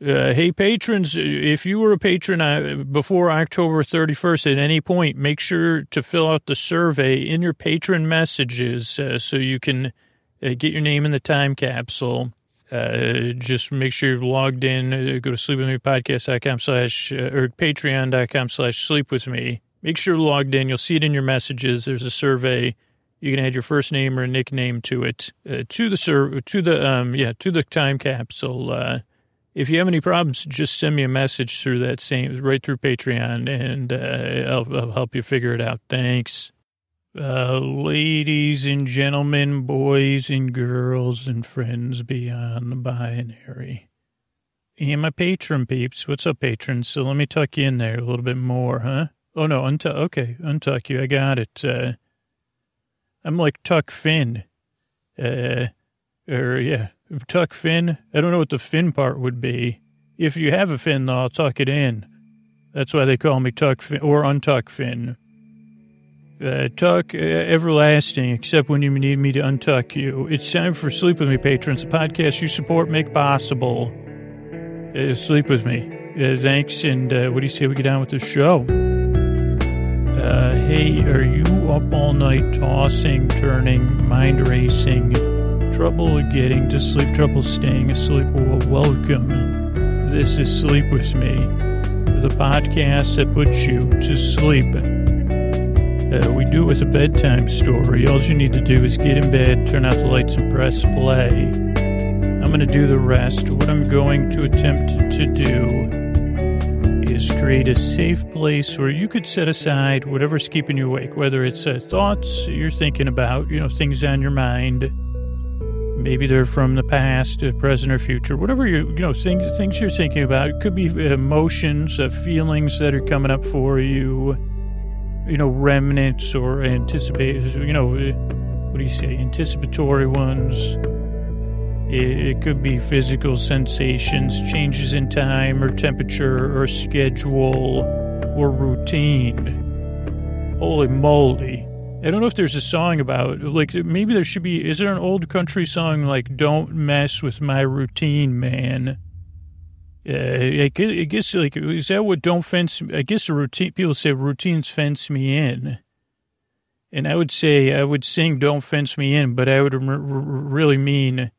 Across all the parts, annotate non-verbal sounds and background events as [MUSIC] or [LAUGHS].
Uh, hey, patrons, if you were a patron uh, before October 31st at any point, make sure to fill out the survey in your patron messages uh, so you can uh, get your name in the time capsule. Uh, just make sure you're logged in. Uh, go to sleepwithmepodcast.com slash, or patreon.com slash sleep with me. Make sure you're logged in. You'll see it in your messages. There's a survey. You can add your first name or nickname to it, to the sur- to the, um, yeah, to the time capsule. If you have any problems, just send me a message through that same, right through Patreon, and uh, I'll, I'll help you figure it out. Thanks. Uh, ladies and gentlemen, boys and girls and friends beyond the binary. And my patron peeps. What's up, patrons? So let me tuck you in there a little bit more, huh? Oh, no, untuck. Okay, untuck you. I got it. Uh, I'm like Tuck Fin. Uh, or, yeah, tuck fin. I don't know what the fin part would be. If you have a fin, though, I'll tuck it in. That's why they call me tuck fin or untuck fin. Uh, tuck uh, everlasting, except when you need me to untuck you. It's time for Sleep With Me patrons, the podcast you support, make possible. Uh, sleep with me. Uh, thanks, and uh, what do you say we get on with the show? Uh, hey, are you up all night tossing, turning, mind racing? Trouble getting to sleep, trouble staying asleep, well, welcome. This is Sleep With Me, the podcast that puts you to sleep. Uh, we do it with a bedtime story. All you need to do is get in bed, turn out the lights, and press play. I'm going to do the rest. What I'm going to attempt to do is create a safe place where you could set aside whatever's keeping you awake, whether it's uh, thoughts you're thinking about, you know, things on your mind Maybe they're from the past, uh, present, or future. Whatever you you know things things you're thinking about. It could be emotions, uh, feelings that are coming up for you. You know, remnants or anticipate. You know, uh, what do you say? Anticipatory ones. It, it could be physical sensations, changes in time or temperature or schedule or routine. Holy moly! I don't know if there's a song about like maybe there should be. Is there an old country song like "Don't mess with my routine, man"? Uh, I guess like is that what "Don't fence"? I guess routine people say routines fence me in, and I would say I would sing "Don't fence me in," but I would really mean,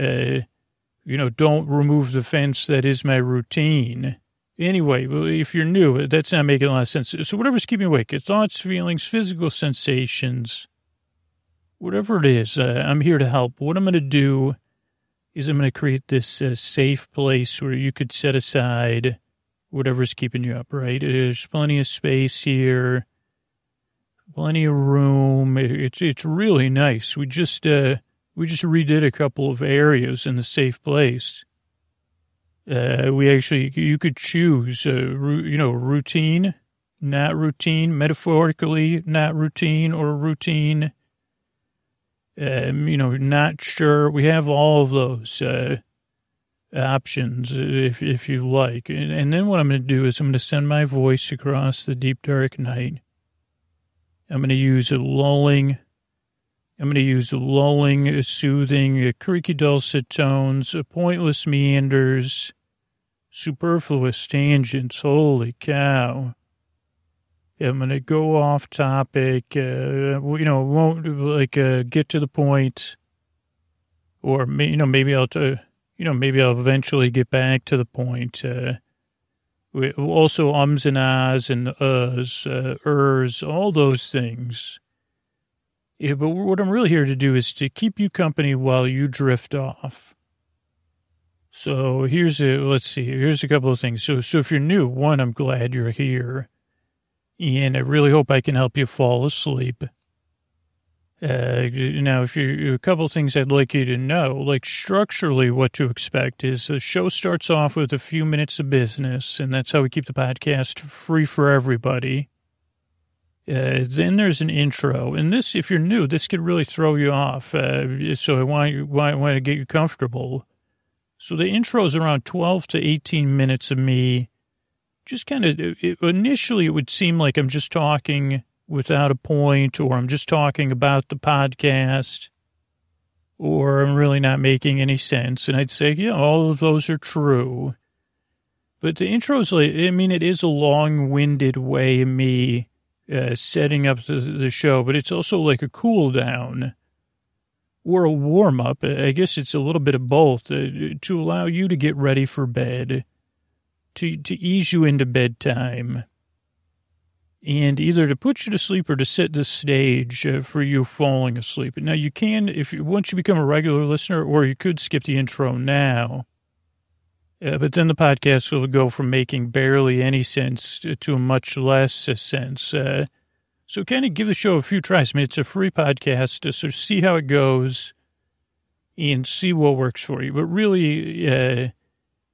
uh, you know, don't remove the fence that is my routine. Anyway, if you're new, that's not making a lot of sense. So whatever's keeping you awake, it's thoughts, feelings, physical sensations, whatever it is, uh, I'm here to help. What I'm going to do is I'm going to create this uh, safe place where you could set aside whatever's keeping you up, right? There's plenty of space here, plenty of room. It's, it's really nice. We just, uh, we just redid a couple of areas in the safe place uh, we actually, you could choose, uh, you know, routine, not routine, metaphorically, not routine or routine. Um, you know, not sure. We have all of those uh, options if if you like. And, and then what I'm going to do is I'm going to send my voice across the deep dark night. I'm going to use a lulling. I'm going to use lulling, soothing, creaky dulcet tones, pointless meanders, superfluous tangents. Holy cow. I'm going to go off topic, uh, you know, won't like, uh, get to the point or, you know, maybe I'll, t- you know, maybe I'll eventually get back to the point. Uh, also ums and ahs and uhs, uh, ers, all those things. Yeah, but what I'm really here to do is to keep you company while you drift off. So here's a, let's see, here's a couple of things. So, so if you're new, one, I'm glad you're here. And I really hope I can help you fall asleep. Uh, now, if you, a couple of things I'd like you to know, like structurally what to expect is the show starts off with a few minutes of business, and that's how we keep the podcast free for everybody. Uh, then there's an intro, and this, if you're new, this could really throw you off. Uh, so I want you, to get you comfortable. So the intro is around 12 to 18 minutes of me. Just kind of, initially, it would seem like I'm just talking without a point or I'm just talking about the podcast. or I'm really not making any sense. And I'd say, yeah, all of those are true. But the intro is like, I mean, it is a long winded way of me uh, setting up the, the show, but it's also like a cool down or a warm up. I guess it's a little bit of both uh, to allow you to get ready for bed, to, to ease you into bedtime and either to put you to sleep or to set the stage uh, for you falling asleep. Now you can, if once you become a regular listener, or you could skip the intro now. Uh, but then the podcast will go from making barely any sense to, to much less sense. Uh, so kind of give the show a few tries. I mean, it's a free podcast, so see how it goes and see what works for you. But really, uh,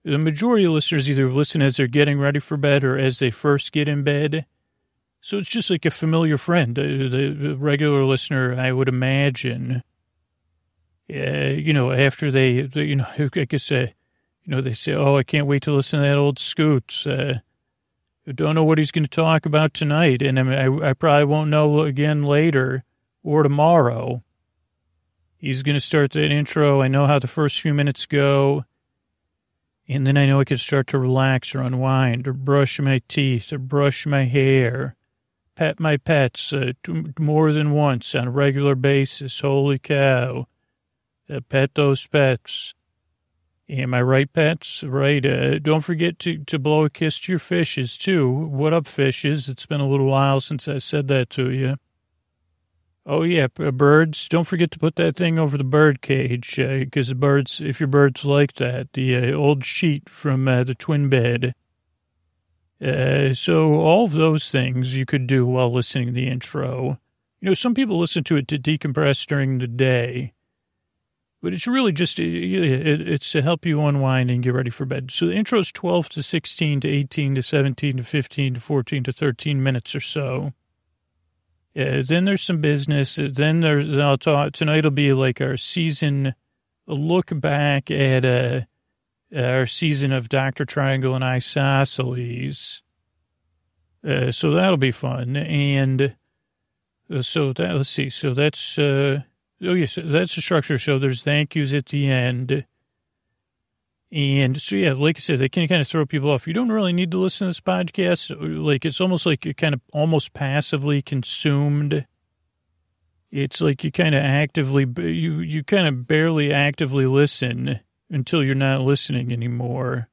the majority of listeners either listen as they're getting ready for bed or as they first get in bed. So it's just like a familiar friend, uh, the regular listener, I would imagine. Uh, you know, after they, they, you know, [LAUGHS] I guess, uh, you know, they say, oh, I can't wait to listen to that old Scoots. Uh, I don't know what he's going to talk about tonight. And I, mean, I, I probably won't know again later or tomorrow. He's going to start that intro. I know how the first few minutes go. And then I know I can start to relax or unwind or brush my teeth or brush my hair pet my pets uh, more than once on a regular basis. Holy cow. Uh, pet those pets. Am I right, pets? Right. Uh, don't forget to, to blow a kiss to your fishes, too. What up, fishes? It's been a little while since I said that to you. Oh, yeah, birds. Don't forget to put that thing over the bird cage, because uh, the birds, if your birds like that, the uh, old sheet from uh, the twin bed. Uh, so all of those things you could do while listening to the intro. You know, some people listen to it to decompress during the day, but it's really just, it, it's to help you unwind and get ready for bed. So the intro is 12 to 16 to 18 to 17 to 15 to 14 to 13 minutes or so. Yeah, then there's some business. Then there's, I'll talk, tonight will be like our season, look back at, uh, our season of Dr. Triangle and Isosceles. Uh, so that'll be fun. And uh, so that, let's see. So that's, uh, oh, yes, that's the structure. So there's thank yous at the end. And so, yeah, like I said, they can kind of throw people off. You don't really need to listen to this podcast. Like, it's almost like you're kind of almost passively consumed. It's like you kind of actively, you, you kind of barely actively listen until you're not listening anymore.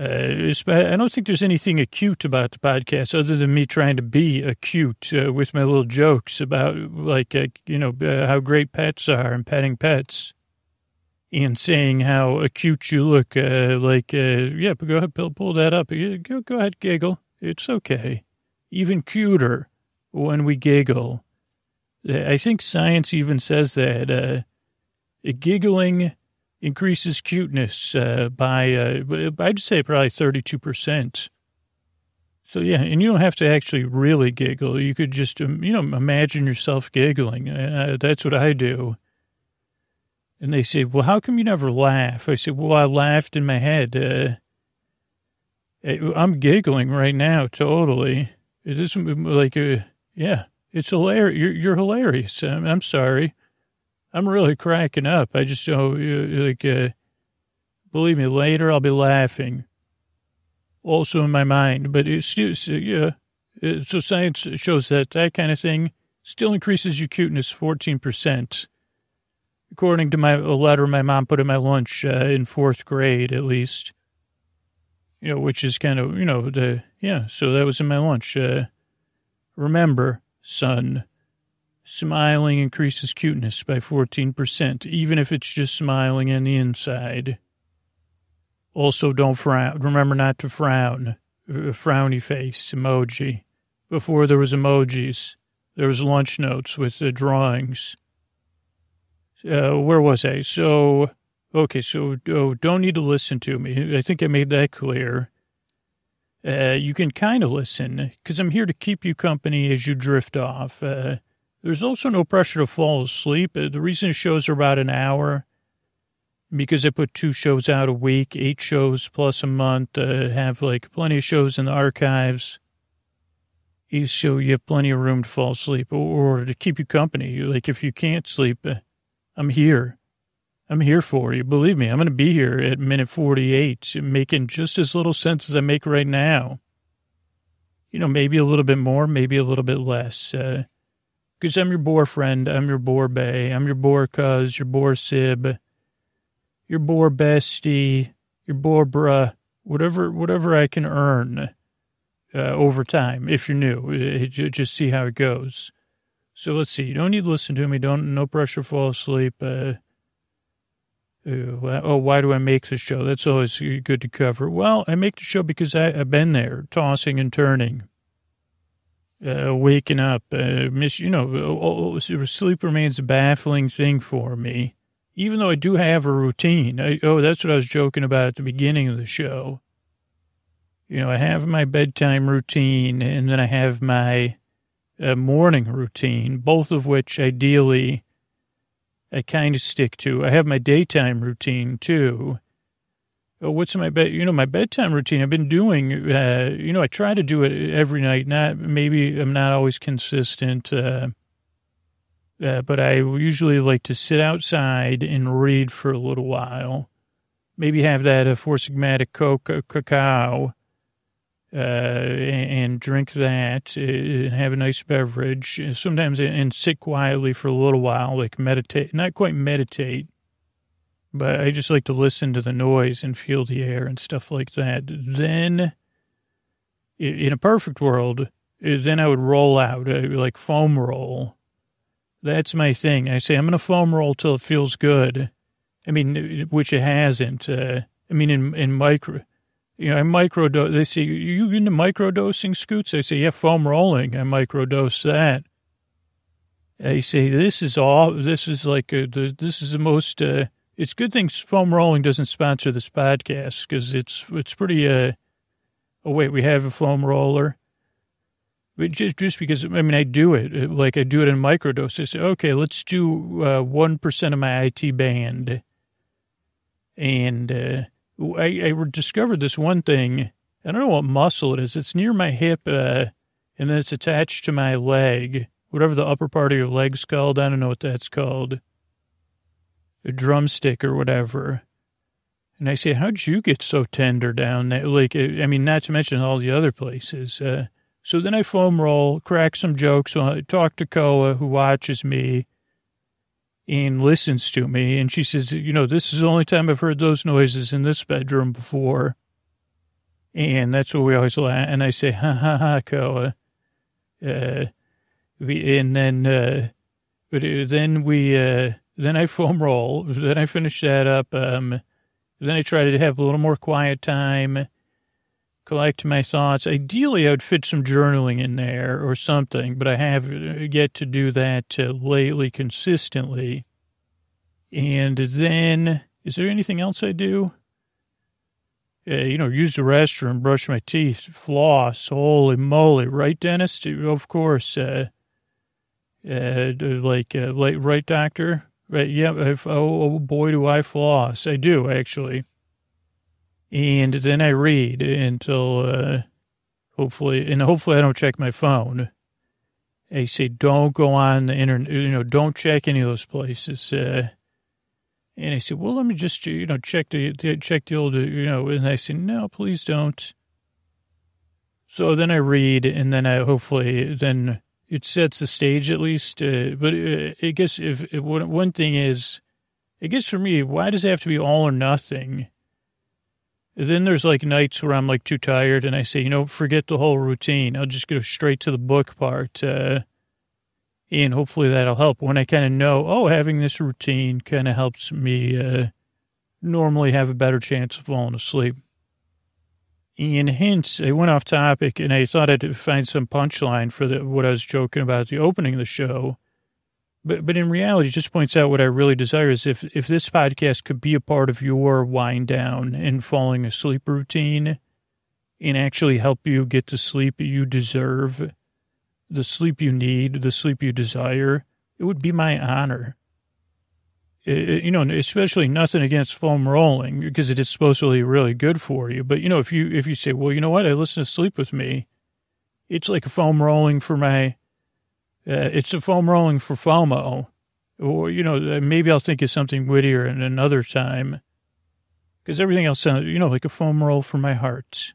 Uh, I don't think there's anything acute about the podcast other than me trying to be acute uh, with my little jokes about, like, uh, you know, uh, how great pets are and petting pets and saying how acute you look. Uh, like, uh, yeah, go ahead, pull, pull that up. Go, go ahead, giggle. It's okay. Even cuter when we giggle. I think science even says that giggling increases cuteness uh, by, uh, I'd say probably 32%. So, yeah, and you don't have to actually really giggle. You could just, um, you know, imagine yourself giggling. Uh, that's what I do. And they say, well, how come you never laugh? I said, well, I laughed in my head. Uh, I'm giggling right now, totally. It isn't like, uh, yeah, it's hilarious. You're, you're hilarious. I'm, I'm sorry. I'm really cracking up. I just don't like, uh, believe me, later I'll be laughing. Also in my mind, but it's still, yeah. So science shows that that kind of thing still increases your cuteness 14%. According to my a letter my mom put in my lunch uh, in fourth grade, at least. You know, which is kind of, you know, the, yeah, so that was in my lunch. Uh, remember, son, Smiling increases cuteness by 14%, even if it's just smiling on the inside. Also, don't frown. Remember not to frown. A frowny face emoji. Before there was emojis, there was lunch notes with the drawings. Uh, where was I? So, okay, so oh, don't need to listen to me. I think I made that clear. Uh, you can kind of listen because I'm here to keep you company as you drift off. Uh, there's also no pressure to fall asleep. Uh, the reason shows are about an hour because I put two shows out a week, eight shows plus a month, uh, have like plenty of shows in the archives. So you have plenty of room to fall asleep or, or to keep you company. Like if you can't sleep, uh, I'm here. I'm here for you. Believe me, I'm going to be here at minute 48, making just as little sense as I make right now. You know, maybe a little bit more, maybe a little bit less. Because uh, I'm your boar friend, I'm your boar bay, I'm your boar cuz, your boar sib, your boar bestie, your boar bruh, whatever, whatever I can earn uh, over time. If you're new, just see how it goes. So let's see. You don't need to listen to me. Don't no pressure. Fall asleep. Uh, uh, oh, why do I make the show? That's always good to cover. Well, I make the show because I, have been there, tossing and turning, uh, waking up. Uh, miss, you know, oh, oh, sleep remains a baffling thing for me, even though I do have a routine. I, oh, that's what I was joking about at the beginning of the show. You know, I have my bedtime routine, and then I have my uh, morning routine, both of which ideally I kind of stick to. I have my daytime routine too. Oh, what's my bed? You know, my bedtime routine. I've been doing. Uh, you know, I try to do it every night. Not maybe I'm not always consistent, uh, uh, but I usually like to sit outside and read for a little while. Maybe have that a Four Sigmatic Coke cacao, uh, and drink that uh, and have a nice beverage. Sometimes and sit quietly for a little while, like meditate, not quite meditate, but I just like to listen to the noise and feel the air and stuff like that. Then, in a perfect world, then I would roll out, uh, like foam roll. That's my thing. I say, I'm going to foam roll till it feels good. I mean, which it hasn't. Uh, I mean, in, in micro, you know, I microdose. They say, you into microdosing scoots? I say, yeah, foam rolling. I micro microdose that. I say, this is all, this is like, a, the, this is the most, uh, it's good thing foam rolling doesn't sponsor this podcast because it's, it's pretty, uh, oh, wait, we have a foam roller. But just, just because, I mean, I do it, like I do it in microdose. I say, okay, let's do, uh, 1% of my IT band. And, uh, I, I discovered this one thing. I don't know what muscle it is. It's near my hip, uh, and then it's attached to my leg, whatever the upper part of your leg's called. I don't know what that's called. A drumstick or whatever. And I say, how'd you get so tender down there? Like, I mean, not to mention all the other places. Uh, so then I foam roll, crack some jokes, uh, talk to Koa, who watches me, and listens to me. And she says, you know, this is the only time I've heard those noises in this bedroom before. And that's what we always laugh. And I say, ha ha ha, Koa. Uh, we, and then, uh, uh, then we, uh, then I foam roll. Then I finish that up. Um, then I try to have a little more quiet time, collect my thoughts. Ideally, I would fit some journaling in there or something, but I have yet to do that uh, lately consistently. And then, is there anything else I do? Uh, you know, use the restroom, brush my teeth, floss. Holy moly, right, dentist? Of course. Uh, uh, like, uh, like, right, doctor? Right, yeah. If, oh, oh, boy, do I floss. I do, actually. And then I read until, uh, hopefully, and hopefully I don't check my phone. I say, don't go on the internet, you know, don't check any of those places. Uh, and I said, well, let me just, you know, check the, check the old, you know, and I said, no, please don't. So then I read and then I hopefully, then it sets the stage at least. Uh, but uh, I guess if, if one thing is, I guess for me, why does it have to be all or nothing? Then there's like nights where I'm like too tired and I say, you know, forget the whole routine. I'll just go straight to the book part. Uh, and hopefully that'll help when I kind of know, oh, having this routine kind of helps me uh, normally have a better chance of falling asleep. And hence, I went off topic and I thought I'd find some punchline for the, what I was joking about the opening of the show. But, but in reality, it just points out what I really desire is if, if this podcast could be a part of your wind down and falling asleep routine and actually help you get the sleep you deserve the sleep you need, the sleep you desire, it would be my honor. You know, especially nothing against foam rolling because it is supposedly really good for you. But you know, if you if you say, well, you know what, I listen to Sleep with Me, it's like a foam rolling for my, uh, it's a foam rolling for FOMO, or, you know, maybe I'll think of something wittier in another time. Because everything else sounds, you know, like a foam roll for my heart.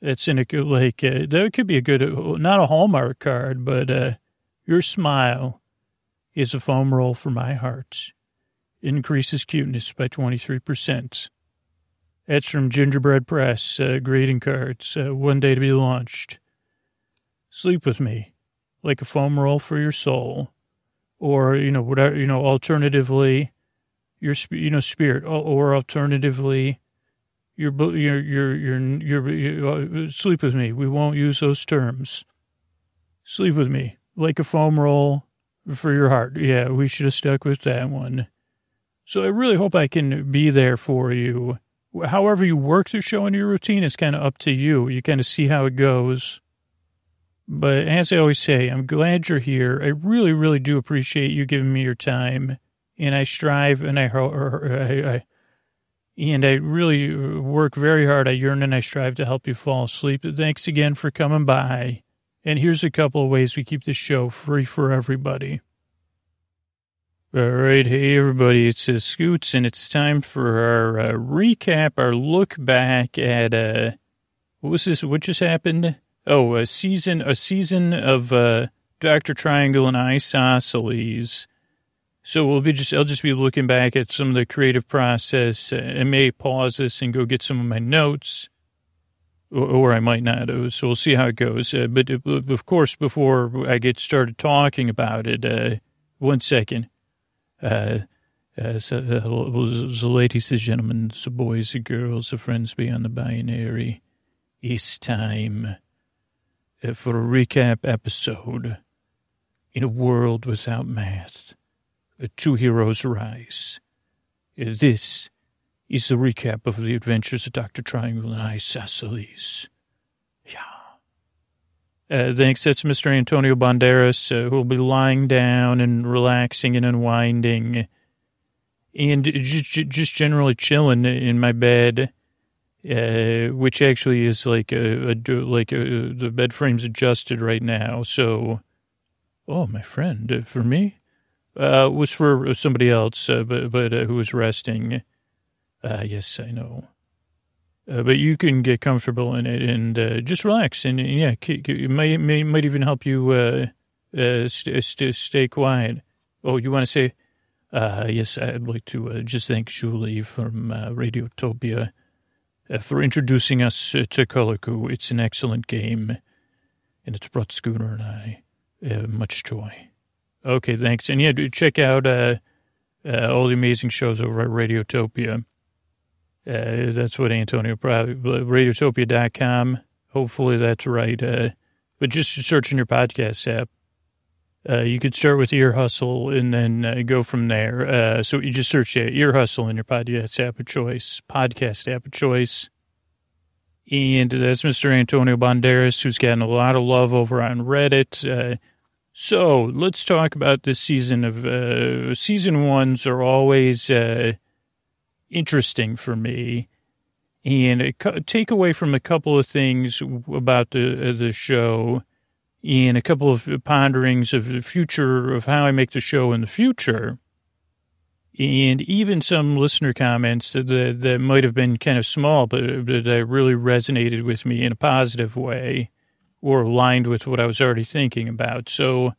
It's in a good, like, uh, that could be a good, uh, not a Hallmark card, but uh, your smile is a foam roll for my heart. Increases cuteness by 23%. That's from Gingerbread Press, uh, greeting cards, uh, one day to be launched. Sleep with me, like a foam roll for your soul. Or, you know, whatever, you know, alternatively, your, you know, spirit, or alternatively, your, your, your, your, your, sleep with me. We won't use those terms. Sleep with me, like a foam roll for your heart. Yeah, we should have stuck with that one. So I really hope I can be there for you however you work the show into your routine is kind of up to you. You kind of see how it goes. But as I always say, I'm glad you're here. I really, really do appreciate you giving me your time. And I strive and I, I, I and I really uh, work very hard. I yearn and I strive to help you fall asleep. Thanks again for coming by. And here's a couple of ways we keep the show free for everybody. All right. Hey, everybody. It's uh, Scoots, and it's time for our uh, recap, our look back at, uh, what was this? What just happened? Oh, a season, a season of, uh, Dr. Triangle and Isosceles. So we'll be just, I'll just be looking back at some of the creative process. Uh, I may pause this and go get some of my notes, or, or I might not. Uh, so we'll see how it goes. Uh, but uh, of course, before I get started talking about it, uh, one second. Uh, uh, so, uh, so ladies and gentlemen, so boys and girls, so friends beyond the binary, it's time uh, for a recap episode in a world without math. Uh, two heroes rise. Uh, this is the recap of the adventures of Dr. Triangle and Isosceles. Uh, thanks. That's Mr. Antonio Banderas, uh, who will be lying down and relaxing and unwinding and just, just generally chilling in my bed, uh, which actually is like a, a like a, the bed frame's adjusted right now. So, oh, my friend, uh, for me, uh, was for somebody else, uh, but, but uh, who was resting. Uh, yes, I know. Uh, but you can get comfortable in it and uh, just relax. And, and yeah, it might, might even help you uh, uh st- st- stay quiet. Oh, you want to say, uh, yes, I'd like to just thank Julie from Radiotopia for introducing us to Calico. It's an excellent game, and it's brought Schooner and I much joy. Okay, thanks. And yeah, check out all the amazing shows over at Radiotopia. Uh, that's what Antonio probably, radiotopia.com. Hopefully that's right. Uh, but just search in your podcast app. Uh, you could start with Ear Hustle and then uh, go from there. Uh, so you just search yeah, Ear Hustle in your podcast app of choice, podcast app of choice. And that's Mr. Antonio Banderas, who's gotten a lot of love over on Reddit. Uh, so let's talk about this season of, season ones are always, interesting for me and take away from a couple of things about the uh, the show and a couple of ponderings of the future of how I make the show in the future. And even some listener comments that, that, that might have been kind of small, but that really resonated with me in a positive way or aligned with what I was already thinking about. So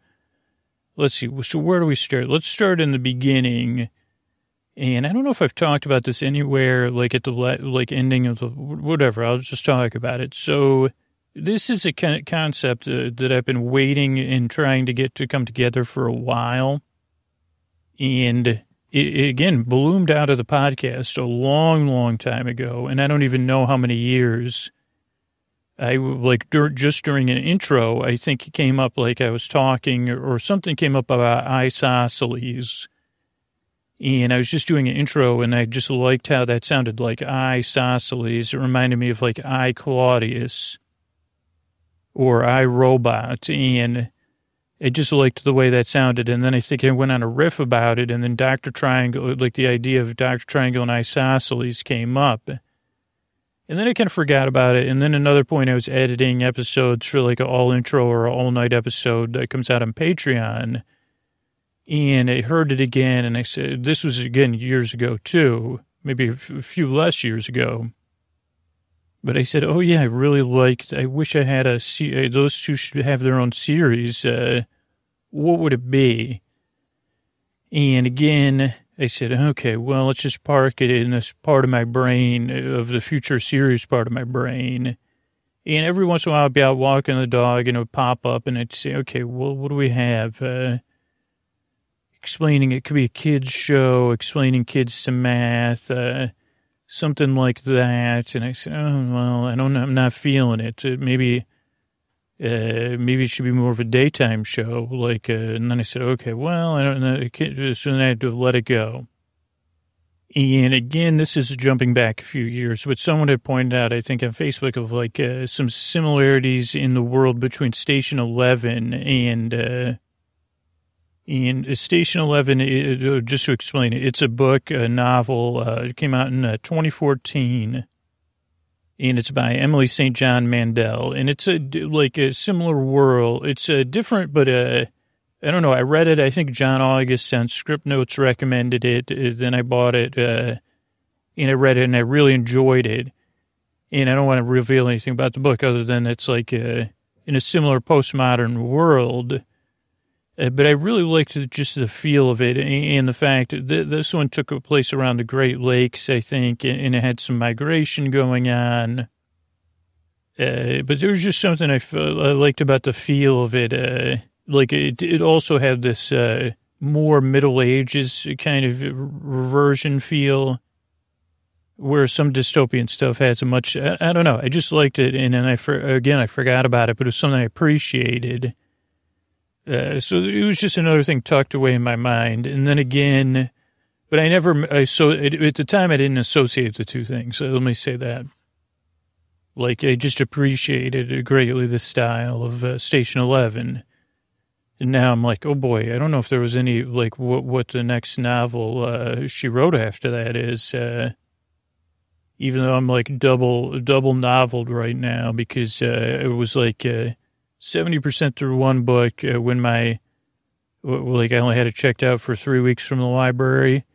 let's see. So where do we start? Let's start in the beginning and I don't know if I've talked about this anywhere, like at the like ending of the whatever. I'll just talk about it. So this is a concept uh, that I've been waiting and trying to get to come together for a while, and it, it again bloomed out of the podcast a long, long time ago, and I don't even know how many years. I like dur- just during an intro, I think it came up like I was talking or, or something came up about isosceles and I was just doing an intro and I just liked how that sounded like isosceles. It reminded me of like I Claudius or I Robot. And I just liked the way that sounded. And then I think I went on a riff about it. And then Dr. Triangle, like the idea of Dr. Triangle and isosceles came up. And then I kind of forgot about it. And then another point, I was editing episodes for like an all intro or all night episode that comes out on Patreon And I heard it again, and I said, this was again years ago too, maybe a few less years ago. But I said, oh yeah, I really liked, I wish I had a, uh, those two should have their own series. Uh, what would it be? And again, I said, okay, well, let's just park it in this part of my brain, of the future series part of my brain. And every once in a while, I'd be out walking the dog and it would pop up and I'd say, okay, well, what do we have? Uh, explaining, it could be a kid's show, explaining kids to math, uh, something like that. And I said, oh, well, I don't know, I'm not feeling it. Uh, maybe uh, maybe it should be more of a daytime show. Like, uh, and then I said, okay, well, I don't know. So then I had to let it go. And again, this is jumping back a few years, but someone had pointed out, I think on Facebook, of like uh, some similarities in the world between Station Eleven and uh, and Station Eleven. Uh, just to explain it, it's a book, a novel. Uh, it came out in uh, 2014 and it's by Emily St. John Mandel, and it's a like a similar world. It's a different, but uh, I don't know. I read it. I think John August sent Scriptnotes recommended it. Uh, then I bought it, uh, and I read it, and I really enjoyed it. And I don't want to reveal anything about the book other than it's like uh, in a similar postmodern world. Uh, but I really liked just the feel of it and the fact that this one took place around the Great Lakes, I think, and it had some migration going on. Uh, but there was just something I, felt, I liked about the feel of it. Uh, like it, it also had this uh, more Middle Ages kind of reversion feel, where some dystopian stuff has a much. I, I don't know. I just liked it, and then I for, again I forgot about it, but it was something I appreciated uh, so it was just another thing tucked away in my mind. And then again, but I never, I so at the time I didn't associate the two things. So let me say that. Like I just appreciated greatly the style of uh, Station Eleven, and now I'm like, oh boy, I don't know if there was any like what what the next novel uh, she wrote after that is. Uh, even though I'm like double double noveled right now because uh, it was like uh, 70% through one book uh, when my, like I only had it checked out for three weeks from the library.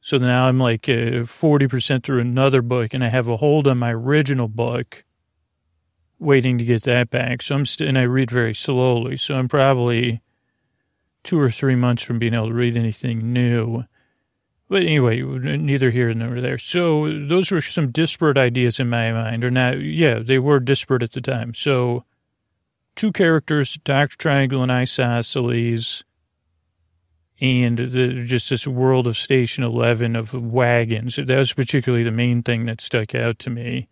So now I'm like uh, 40% through another book and I have a hold on my original book waiting to get that back. So I'm st- and I read very slowly. So I'm probably two or three months from being able to read anything new. But anyway, neither here nor there. So those were some disparate ideas in my mind, or not. Yeah, they were disparate at the time. So two characters, Dr. Triangle and Isosceles, and the, just this world of Station 11 of wagons. That was particularly the main thing that stuck out to me.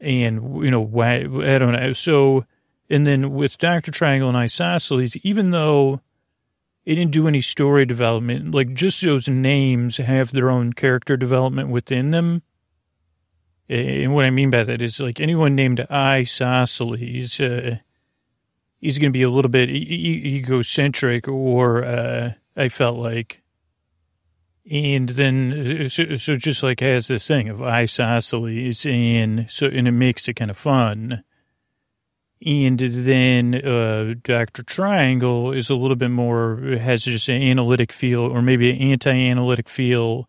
And, you know, why? I don't know. So, and then with Dr. Triangle and Isosceles, even though it didn't do any story development, like just those names have their own character development within them. And what I mean by that is like anyone named Isosceles, uh, he's going to be a little bit e- egocentric, or uh, I felt like. And then, so, so, just like has this thing of isosceles, and so and it makes it kind of fun. And then uh, Dr. Triangle is a little bit more, has just an analytic feel or maybe an anti-analytic feel.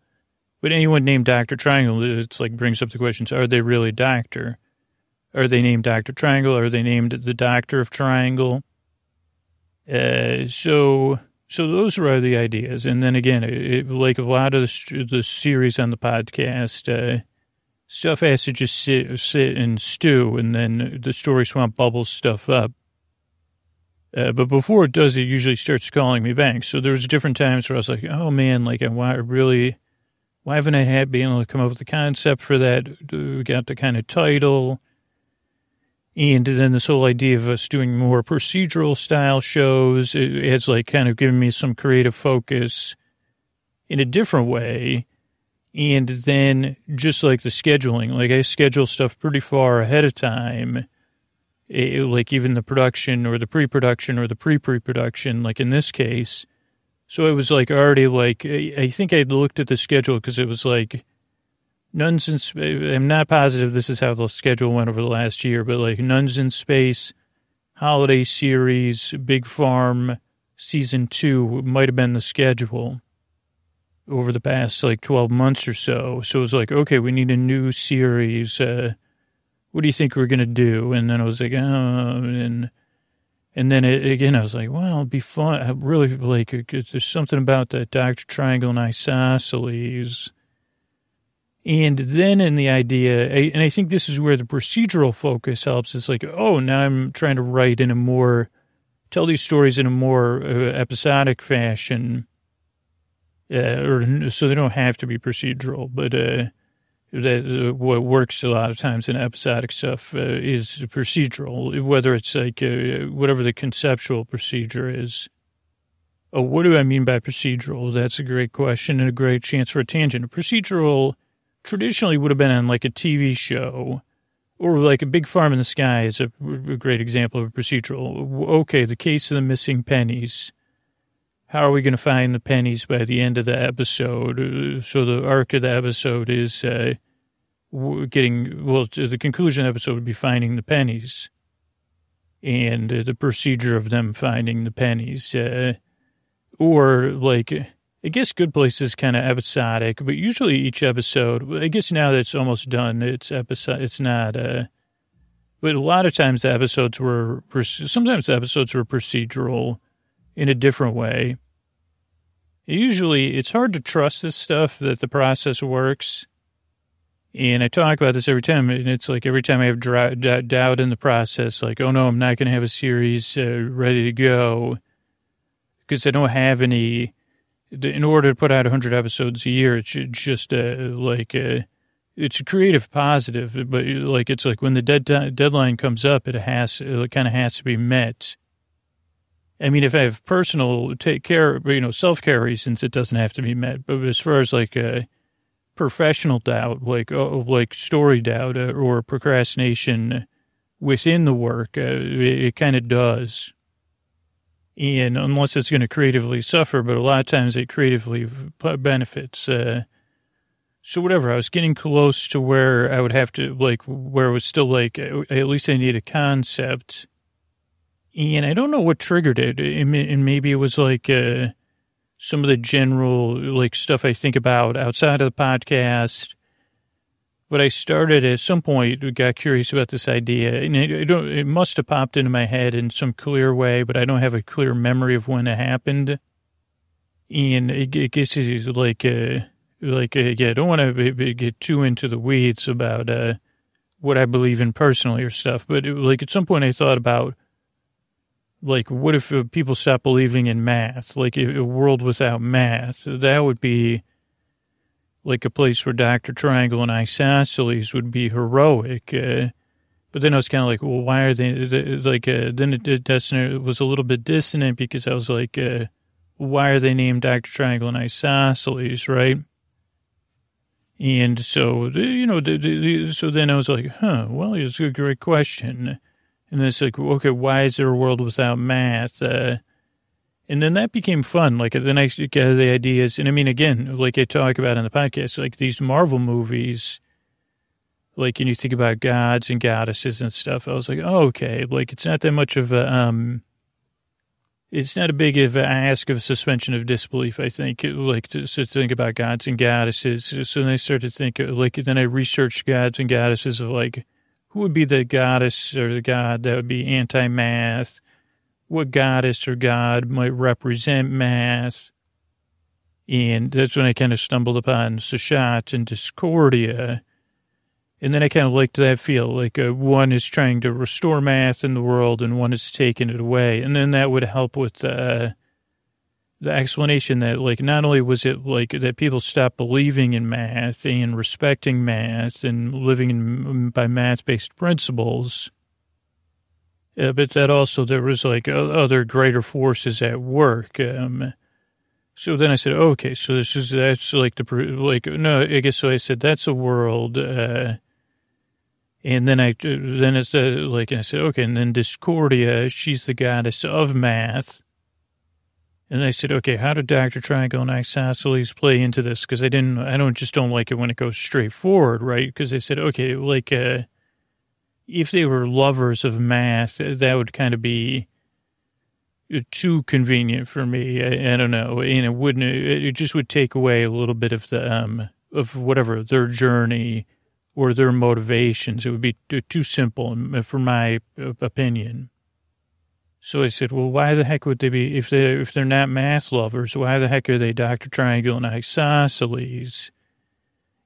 But anyone named Dr. Triangle, it's like brings up the questions, are they really doctor? Are they named Dr. Triangle? Are they named the Doctor of Triangle? Uh, so, so those are the ideas. And then again, it, like a lot of the, the series on the podcast, uh, stuff has to just sit, sit and stew, and then the story swamp bubbles stuff up. Uh, but before it does, it usually starts calling me back. So there's different times where I was like, oh man, like I really, why haven't I had been able to come up with the concept for that? We got the kind of title. And then this whole idea of us doing more procedural style shows has like kind of given me some creative focus in a different way. And then just like the scheduling, like I schedule stuff pretty far ahead of time. It, like even the production or the pre-production or the pre-pre-production, like in this case. So it was like already like, I think I looked at the schedule because it was like, Nuns in Space. I'm not positive this is how the schedule went over the last year, but like Nuns in Space, Holiday Series, Big Farm, season two might have been the schedule over the past like 12 months or so. So it was like, okay, we need a new series. Uh, what do you think we're going to do? And then I was like, oh, and, and then it, again, I was like, well, it'd be fun. I really like, there's something about that Dr. Triangle and Isosceles. And then in the idea, and I think this is where the procedural focus helps. It's like, oh, now I'm trying to write in a more, tell these stories in a more uh, episodic fashion uh, or so they don't have to be procedural, but uh, that uh, what works a lot of times in episodic stuff uh, is procedural, whether it's like uh, whatever the conceptual procedure is. Oh, what do I mean by procedural? That's a great question and a great chance for a tangent. A procedural traditionally would have been on like a TV show or like a big farm in the sky is a, a great example of a procedural. Okay, the case of the missing pennies how are we going to find the pennies by the end of the episode? Uh, so the arc of the episode is uh, getting, well, the conclusion of the episode would be finding the pennies and uh, the procedure of them finding the pennies. Uh, or like, I guess Good Place is kind of episodic, but usually each episode, I guess now that it's almost done, it's episode, it's not, uh, but a lot of times the episodes were, sometimes the episodes were procedural in a different way. Usually, it's hard to trust this stuff that the process works. And I talk about this every time, and it's like every time I have doubt in the process, like, oh no, I'm not going to have a series uh, ready to go because I don't have any. In order to put out 100 episodes a year, it's just uh, like uh, it's a creative positive, but like it's like when the dead deadline comes up, it has it kind of has to be met. I mean, if I have personal take care, you know, self care reasons, it doesn't have to be met. But as far as like a professional doubt, like oh, like story doubt uh, or procrastination within the work, uh, it, it kind of does. And unless it's going to creatively suffer, but a lot of times it creatively benefits. Uh, so whatever, I was getting close to where I would have to like where it was still like at least I need a concept and I don't know what triggered it. And maybe it was like uh, some of the general like stuff I think about outside of the podcast. But I started at some point, got curious about this idea, and it, it, it must have popped into my head in some clear way, but I don't have a clear memory of when it happened. And it, it gets like, uh, like uh, yeah, I don't want to get too into the weeds about uh, what I believe in personally or stuff, but it, like at some point I thought about like, what if uh, people stop believing in math? Like, a world without math, that would be like a place where Dr. Triangle and Isosceles would be heroic. Uh, but then I was kind of like, well, why are they, like, uh, then it, it, it, was a little bit dissonant because I was like, uh, why are they named Dr. Triangle and Isosceles, right? And so, you know, so then I was like, huh, well, it's a great question. And then it's like, okay, why is there a world without math? Uh, and then that became fun. Like then I get the ideas. And I mean, again, like I talk about in the podcast, like these Marvel movies, like, and you think about gods and goddesses and stuff. I was like, oh, okay. Like it's not that much of a, um, it's not a big of a ask of suspension of disbelief. I think like to, to think about gods and goddesses. So then I started to think like, then I researched gods and goddesses of like, who would be the goddess or the god that would be anti math? What goddess or god might represent math? And that's when I kind of stumbled upon Seshat and Discordia. And then I kind of liked that feel like uh, one is trying to restore math in the world and one is taking it away. And then that would help with uh, the explanation that like not only was it like that people stopped believing in math and respecting math and living in, by math based principles uh, but that also there was like other greater forces at work um, so then i said okay so this is that's like the like no i guess so i said that's a world uh, and then I, then it's uh, like, and I said, okay, and then Discordia, she's the goddess of math and I said, okay, how did Dr. Triangle and Isosceles play into this? Because I didn't, I don't just don't like it when it goes straight forward, right? Because I said, okay, like, uh, if they were lovers of math, that would kind of be too convenient for me. I, I, don't know, and it wouldn't. It just would take away a little bit of the um of whatever their journey or their motivations. It would be too simple, for my opinion. So I said, well, why the heck would they be, if they if they're not math lovers, why the heck are they Dr. Triangle and Isosceles?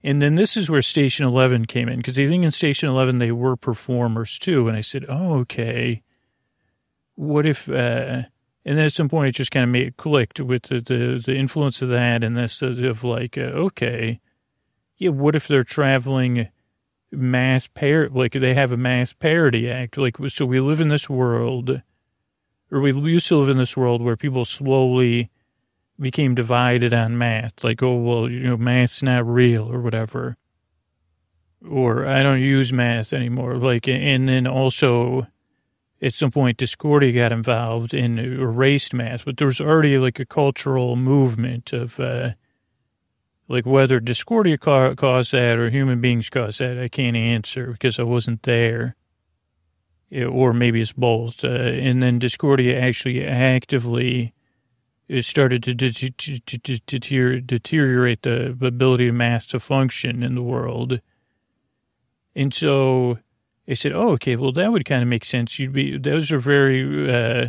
And then this is where Station 11 came in, because I think in Station 11 they were performers too. And I said, oh, okay. What if, uh, and then at some point it just kind of made, clicked with the, the, the influence of that and this of like, uh, okay, yeah, what if they're traveling mass par, like they have a mass parody act? Like, so we live in this world or we used to live in this world where people slowly became divided on math. Like, oh, well, you know, math's not real or whatever. Or I don't use math anymore. Like, and then also at some point Discordia got involved and erased math, but there was already like a cultural movement of, uh, like whether Discordia caused that or human beings caused that, I can't answer because I wasn't there or maybe it's both. Uh, and then Discordia actually actively started to, deteriorate the ability of mass to function in the world. And so I said, oh, okay, well, that would kind of make sense. You'd be, those are very, uh,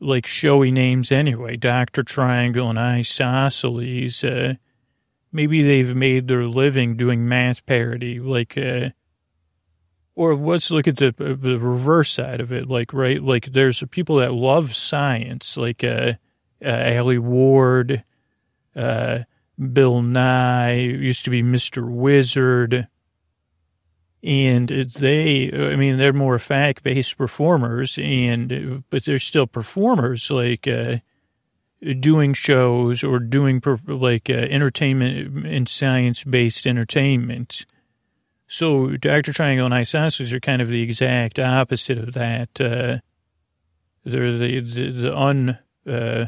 like showy names anyway. Dr. Triangle and Isosceles. Uh, maybe they've made their living doing math parody, like, uh, or let's look at the, the reverse side of it. Like, right, like there's people that love science, like uh, uh, Alie Ward, uh, Bill Nye, used to be Mr. Wizard. And they, I mean, they're more fact based performers, and but they're still performers, like uh, doing shows or doing like uh, entertainment and science based entertainment. So Dr. Triangle and Isosceles are kind of the exact opposite of that. Uh, they're the, the, the un, uh,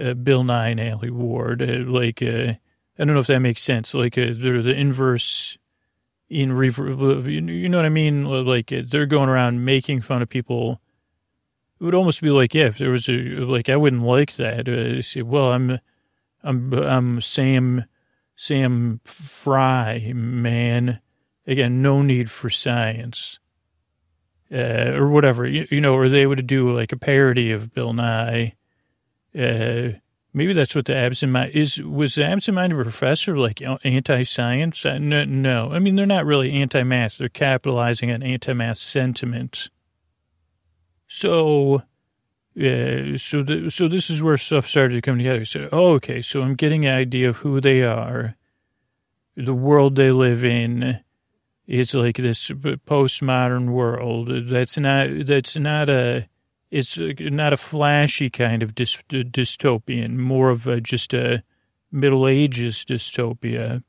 uh, Bill Nye and Alie Ward. Uh, like, uh, I don't know if that makes sense. Like, uh, they're the inverse in rever- you know what I mean? Like, they're going around making fun of people. It would almost be like, yeah, if there was a, like, I wouldn't like that. Uh, say, well, I'm, I'm, I'm Sam, Sam Fry, man Again, no need for science. Uh, or whatever, you, you, know, or they would do like a parody of Bill Nye. Uh, maybe that's what the absent mind is. Was the absent-minded professor like anti-science? Uh, no, no, I mean they're not really anti-math. They're capitalizing on anti-math sentiment. So, uh, so the, so this is where stuff started to come together. Said, oh, okay, so I'm getting an idea of who they are, the world they live in it's like this postmodern world. That's not, that's not a, it's not a flashy kind of dystopian, more of a, just a Middle Ages dystopia.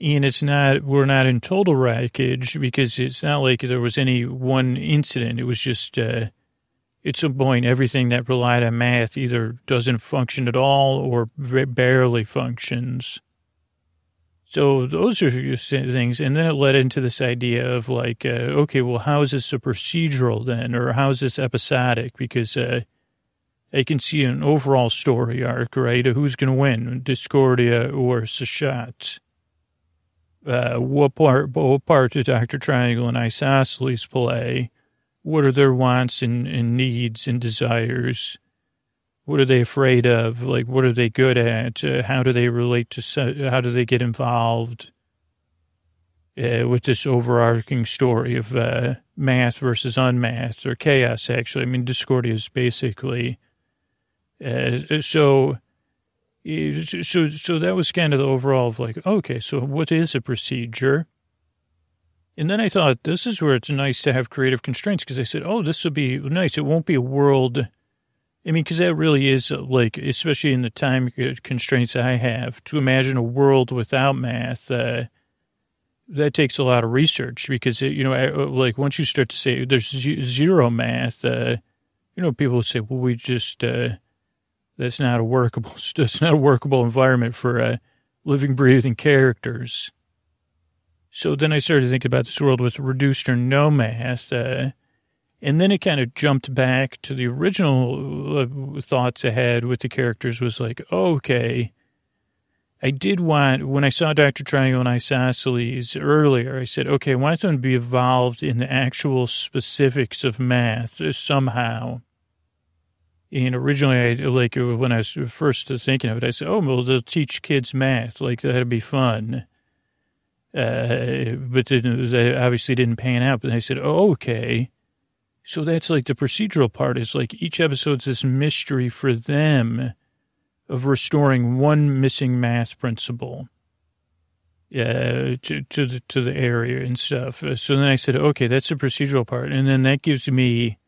And it's not, we're not in total wreckage because it's not like there was any one incident. It was just, uh, at some point, everything that relied on math either doesn't function at all or barely functions. So those are just things. And then it led into this idea of like, uh, okay, well, how is this a procedural then? Or how is this episodic? Because, uh, I can see an overall story arc, right? Who's going to win, Discordia or Seshat? Uh, what part, what part do Dr. Triangle and Isosceles play? What are their wants and, and needs and desires? What are they afraid of? Like, what are they good at? Uh, how do they relate to, how do they get involved uh, with this overarching story of uh, math versus unmath or chaos, actually? I mean, Discordia is basically, uh, so, so, so that was kind of the overall of like, okay, so what is a procedure? And then I thought, this is where it's nice to have creative constraints because I said, oh, this will be nice. It won't be a world I mean, because that really is uh, like, especially in the time constraints I have, to imagine a world without math, uh, that takes a lot of research because, you know, uh, like once you start to say there's zero math, uh, you know, people say, well, we just, uh, that's not a workable, [LAUGHS] that's not a workable environment for uh, living, breathing characters. So then I started to think about this world with reduced or no math. And then it kind of jumped back to the original uh, thoughts I had with the characters was like, okay, I did want, when I saw Dr. Triangle and Isosceles earlier, I said, okay, I want them to be involved in the actual specifics of math somehow. And originally, I, like when I was first thinking of it, I said, oh, well, they'll teach kids math. Like, that'd be fun. Uh, but they obviously didn't pan out. But I said, oh, okay. So that's like the procedural part is like each episode's this mystery for them of restoring one missing math principle uh, to, to, the, to the area and stuff. So then I said, okay, that's the procedural part. And then that gives me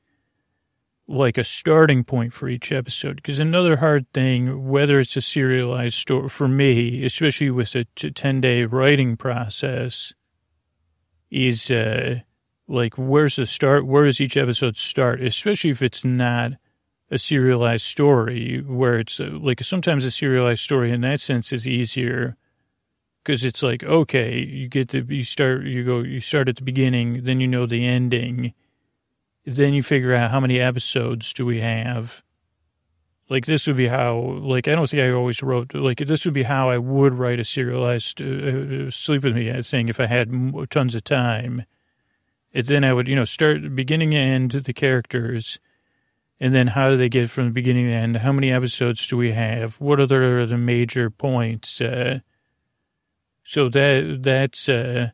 like a starting point for each episode. Because another hard thing, whether it's a serialized story for me, especially with a 10 day writing process, is uh, like where's the start? Where does each episode start? Especially if it's not a serialized story, where it's uh, like sometimes a serialized story in that sense is easier because it's like okay, you get to you start you go you start at the beginning, then you know the ending then you figure out how many episodes do we have. Like this would be how, like, I don't think I always wrote, like, this would be how I would write a serialized uh, uh Sleep With Me thing if I had tons of time. Then I would, you know, start beginning and end the characters. And then how do they get from the beginning to end? How many episodes do we have? What are the, the major points? Uh, so that, that's, uh,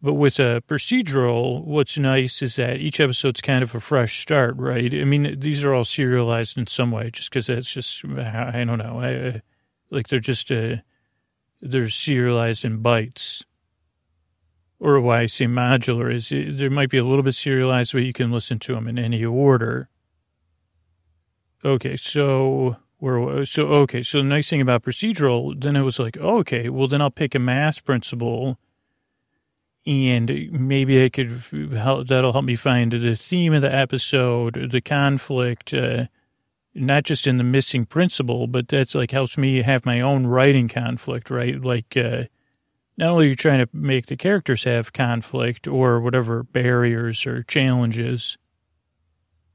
but with a procedural, what's nice is that each episode's kind of a fresh start, right? I mean, these are all serialized in some way, just because that's just I don't know, I, like they're just uh, they're serialized in bites. Or why I say modular is there might be a little bit serialized, but you can listen to them in any order. Okay, so where so okay, so the nice thing about procedural, then it was like, okay, well then I'll pick a math principle and maybe I could help, that'll help me find the theme of the episode, the conflict, uh, not just in the missing principle, but that's like helps me have my own writing conflict, right? Like, uh, not only are you trying to make the characters have conflict or whatever barriers or challenges,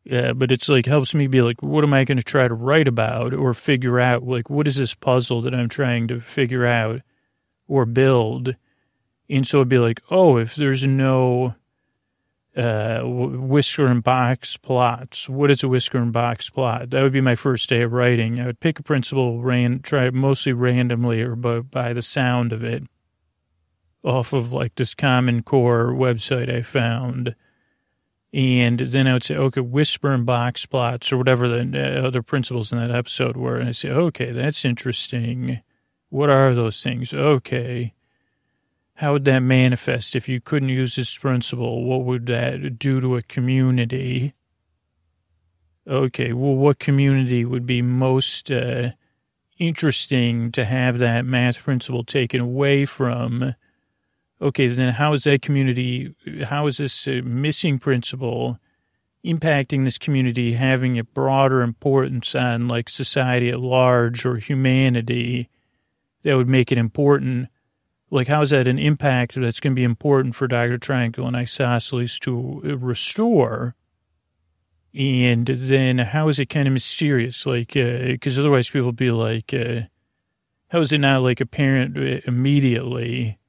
yeah, but it's like helps me be like, what am I going to try to write about or figure out? Like, what is this puzzle that I'm trying to figure out or build? And so it'd be like, oh, if there's no uh, whisker and box plots, what is a whisker and box plot? That would be my first day of writing. I would pick a principle, ran, try mostly randomly or by, by the sound of it off of like this Common Core website I found. And then I would say, okay, whisker and box plots or whatever the other principles in that episode were. And I say, okay, that's interesting. What are those things? Okay. How would that manifest if you couldn't use this principle? What would that do to a community? Okay, well, what community would be most uh, interesting to have that math principle taken away from? Okay, then how is that community, how is this uh, missing principle impacting this community having a broader importance on like society at large or humanity that would make it important? like how is that an impact that's going to be important for Dr. Triangle and Isosceles to restore? And then how is it kind of mysterious? Like, because uh, otherwise people would be like, uh, how is it not like apparent uh, immediately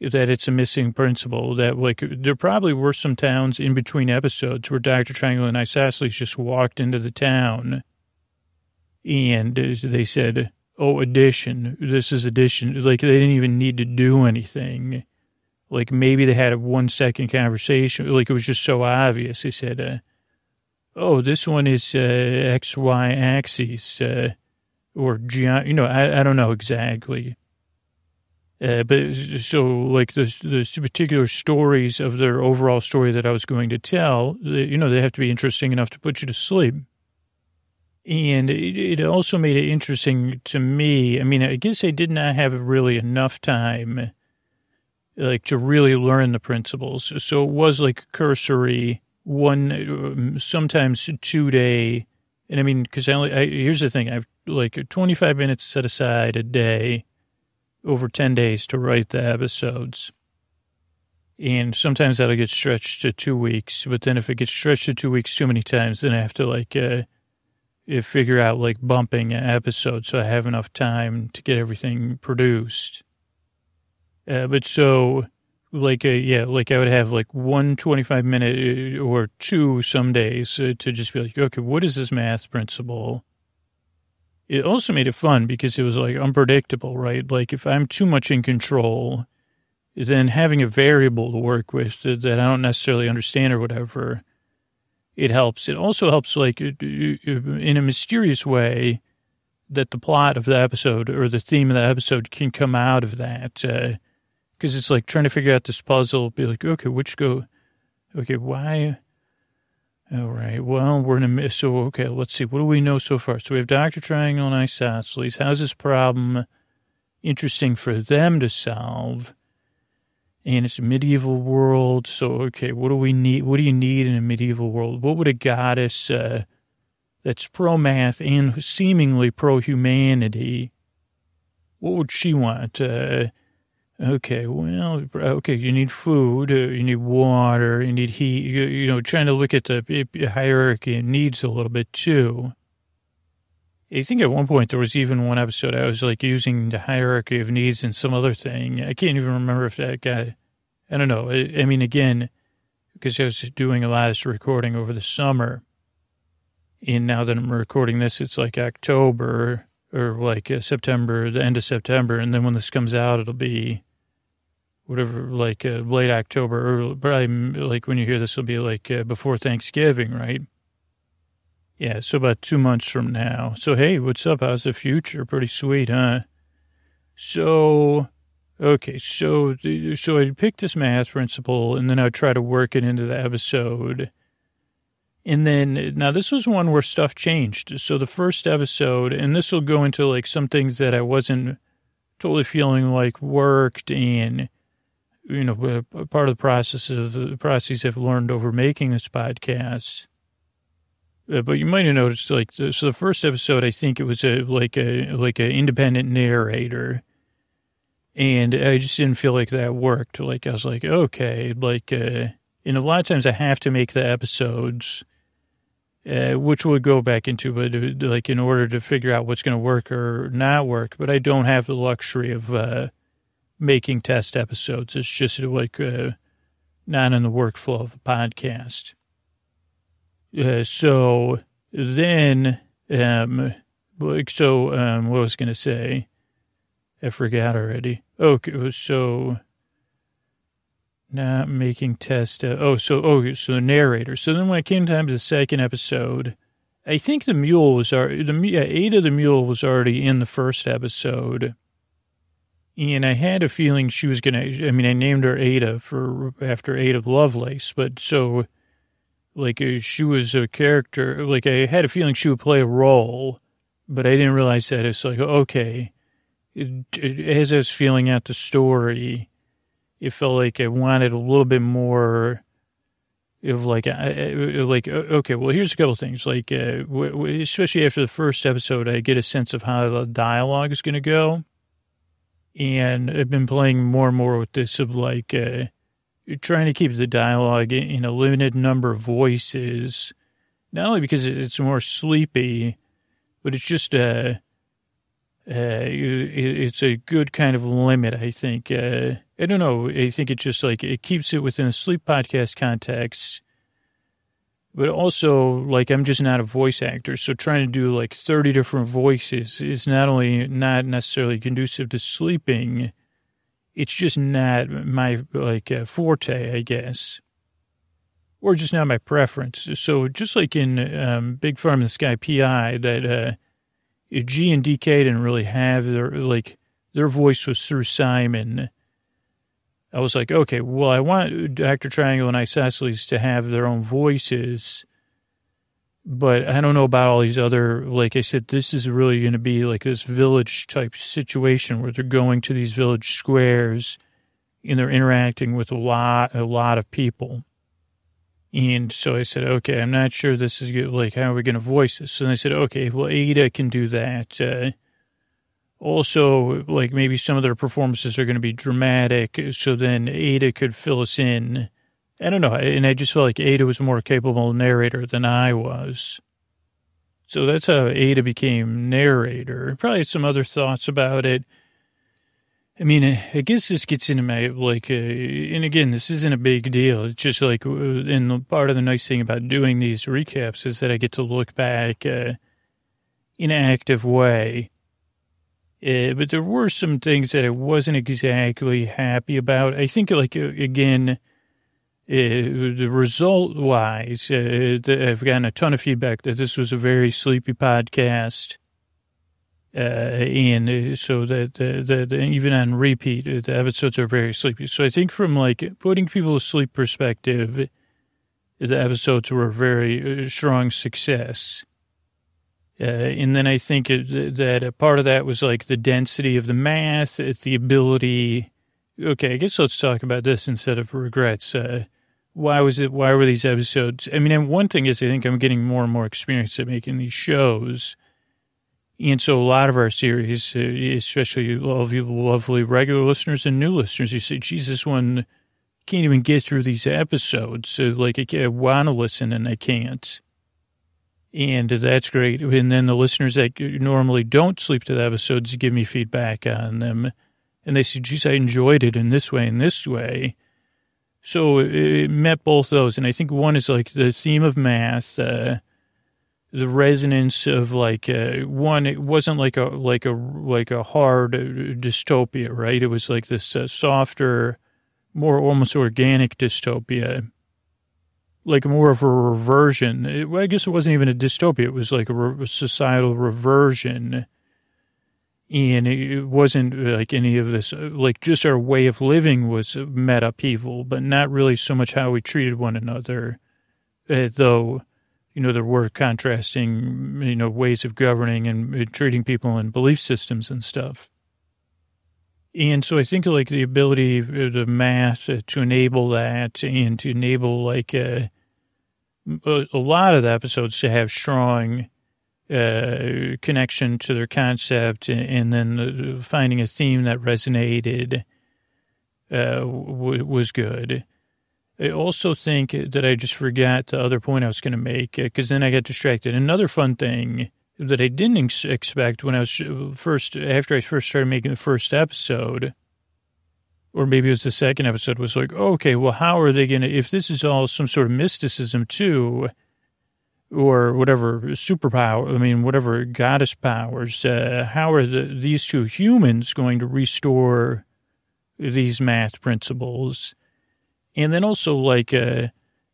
that it's a missing principle? That like there probably were some towns in between episodes where Dr. Triangle and Isosceles just walked into the town and they said, oh, addition. This is addition. Like they didn't even need to do anything. Like maybe they had a one second conversation. Like it was just so obvious. They said, uh, oh, this one is uh, X, Y axis, uh, or, you know, I, I don't know exactly. Uh, but so like the, the particular stories of their overall story that I was going to tell, you know, they have to be interesting enough to put you to sleep. And it, also made it interesting to me. I mean, I guess I did not have really enough time, like to really learn the principles. So it was like cursory, one, sometimes two day. And I mean, because I only, I, here's the thing, I have like 25 minutes set aside a day over 10 days to write the episodes. And sometimes that'll get stretched to two weeks. But then if it gets stretched to two weeks too many times, then I have to like, uh, figure out like bumping an episode so I have enough time to get everything produced. Uh, but so like a, yeah, like I would have like one 25 minute uh, or two some days uh, to just be like, okay, what is this math principle? It also made it fun because it was like unpredictable, right? Like if I'm too much in control, then having a variable to work with that I don't necessarily understand or whatever, it helps. It also helps like uh, in a mysterious way that the plot of the episode or the theme of the episode can come out of that. Uh, because it's like trying to figure out this puzzle. Be like, okay, which go? Okay, why? All right. Well, we're in a. So okay, let's see. What do we know so far? So we have Doctor Triangle and Isosceles. How's this problem interesting for them to solve? And it's a medieval world. So okay, what do we need? What do you need in a medieval world? What would a goddess uh, that's pro math and seemingly pro humanity? What would she want? Uh, Okay, well, okay, you need food, uh, you need water, you need heat, you, you know, trying to look at the hierarchy of needs a little bit too. I think at one point there was even one episode I was like using the hierarchy of needs and some other thing. I can't even remember if that guy, I don't know. I, I mean, again, because I was doing a lot of recording over the summer. And now that I'm recording this, it's like October or like uh, September, the end of September. And then when this comes out, it'll be whatever, like uh, late October, or probably like when you hear this, will be like uh, before Thanksgiving, right? Yeah, so about two months from now. So, hey, what's up? How's the future? Pretty sweet, huh? So, okay, so, so I picked this math principle and then I try to work it into the episode. And then, now this was one where stuff changed. So the first episode, and this will go into like some things that I wasn't totally feeling like worked and you know, part of the process of the process I've learned over making this podcast. Uh, but you might have noticed, like, so the first episode, I think it was a like a like an independent narrator, and I just didn't feel like that worked. Like I was like, okay, like, uh, and a lot of times I have to make the episodes, uh, which we'll go back into, but uh, like in order to figure out what's going to work or not work. But I don't have the luxury of uh, making test episodes. It's just like uh, not in the workflow of the podcast. Uh, so then, um, so um, what I was going to say, I forgot already. Okay, so not making test. Uh, oh, so oh, so the narrator. So then when it came time to the second episode, I think the mule was already the yeah, Ada the mule was already in the first episode and I had a feeling she was going to, I mean, I named her Ada for, after Ada Lovelace, but so, like, uh, she was a character, like, I had a feeling she would play a role, but I didn't realize that. It's like, okay, it, it, as I was feeling out the story, it felt like I wanted a little bit more of like, I, like, okay, well, here's a couple things. Like, uh, especially after the first episode, I get a sense of how the dialogue is going to go and I've been playing more and more with this of like uh, trying to keep the dialogue in a limited number of voices, not only because it's more sleepy, but it's just a uh, uh it's a good kind of limit. I think uh, I don't know. I think it's just like it keeps it within a sleep podcast context but also like I'm just not a voice actor, so trying to do like 30 different voices is not only not necessarily conducive to sleeping, it's just not my like uh, forte, I guess, or just not my preference. So just like in um, Big Farm in the Sky PI, that uh, G and DK didn't really have their like their voice was through Simon I was like, okay, well, I want Dr. Triangle and Isosceles to have their own voices, but I don't know about all these other, like I said, this is really going to be like this village type situation where they're going to these village squares and they're interacting with a lot, a lot of people. And so I said, okay, I'm not sure this is good. Like, how are we going to voice this? And they said, okay, well, Ada can do that. Uh, also, like maybe some of their performances are going to be dramatic. So then Ada could fill us in. I don't know. And I just felt like Ada was a more capable narrator than I was. So that's how Ada became narrator. Probably some other thoughts about it. I mean, I guess this gets into my, like, uh, and again, this isn't a big deal. It's just like, uh, and part of the nice thing about doing these recaps is that I get to look back uh, in an active way. Uh, but there were some things that I wasn't exactly happy about. I think, like, uh, again, uh, the result wise, I've gotten a ton of feedback that this was a very sleepy podcast. Uh, and uh, so that the, the, the, even on repeat, uh, the episodes are very sleepy. So I think from like putting people to sleep perspective, the episodes were a very strong success. Uh, and then I think that a part of that was like the density of the math, the ability. Okay, I guess let's talk about this instead of regrets. Uh, why was it? Why were these episodes? I mean, and one thing is, I think I'm getting more and more experience at making these shows and so a lot of our series, uh, especially all of you lovely regular listeners and new listeners, you say, Jesus, one can't even get through these episodes. So like I want to listen and I can't. And that's great. And then the listeners that normally don't sleep to the episodes give me feedback on them. And they say, geez, I enjoyed it in this way and this way. So it met both those. And I think one is like the theme of math, uh, the resonance of like uh, one it wasn't like a like a like a hard dystopia right it was like this uh, softer more almost organic dystopia like more of a reversion. It, i guess it wasn't even a dystopia. It was like a, re- societal reversion. And it wasn't uh, like any of this uh, like just our way of living was uh, met upheaval but not really so much how we treated one another. Uh, though you know, there were contrasting, you know, ways of governing and treating people and belief systems and stuff. And so I think like the ability of the math to enable that and to enable like a, a lot of the episodes to have strong uh, connection to their concept and, then finding a theme that resonated uh, w- was good. I also think that I just forgot the other point I was going to make because then I got distracted. Another fun thing that I didn't expect when I was first, after I first started making the first episode, or maybe it was the second episode, was like, okay, well, how are they going to, if this is all some sort of mysticism too, or whatever superpower, I mean, whatever goddess powers, uh, how are the, these two humans going to restore these math principles? And then also like, uh,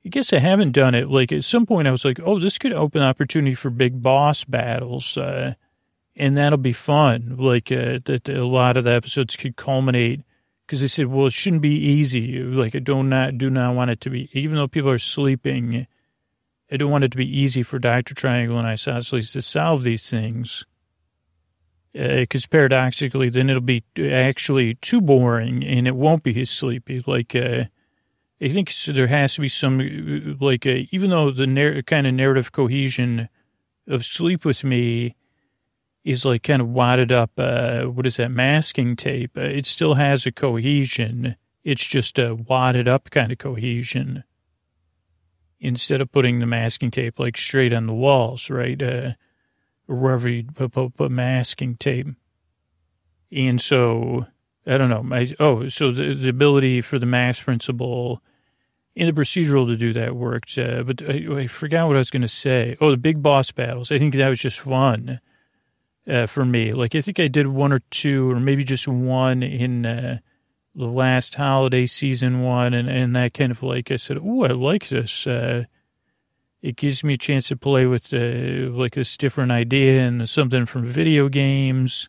I guess I haven't done it. Like at some point I was like, oh, this could open opportunity for big boss battles. Uh, and that'll be fun. Like, uh, that a lot of the episodes could culminate because they said, well, it shouldn't be easy. Like I do not, do not want it to be, even though people are sleeping, I don't want it to be easy for Dr. Triangle and Isosceles to solve these things. Because uh, paradoxically, then it'll be actually too boring and it won't be as sleepy. Like, uh, I think there has to be some, like, a, even though the narr- kind of narrative cohesion of Sleep With Me is like kind of wadded up, uh, what is that, masking tape, uh, it still has a cohesion. It's just a wadded up kind of cohesion. Instead of putting the masking tape like straight on the walls, right? Uh, wherever you put, put, put masking tape. And so, I don't know. My, oh, so the, the ability for the math principle in the procedural to do that worked. Uh, but I, I, forgot what I was going to say. Oh, the big boss battles. I think that was just fun uh, for me. Like, I think I did one or two, or maybe just one in uh, the last holiday season one. And, and that kind of like, I said, oh, I like this. Uh, it gives me a chance to play with uh, like this different idea and something from video games.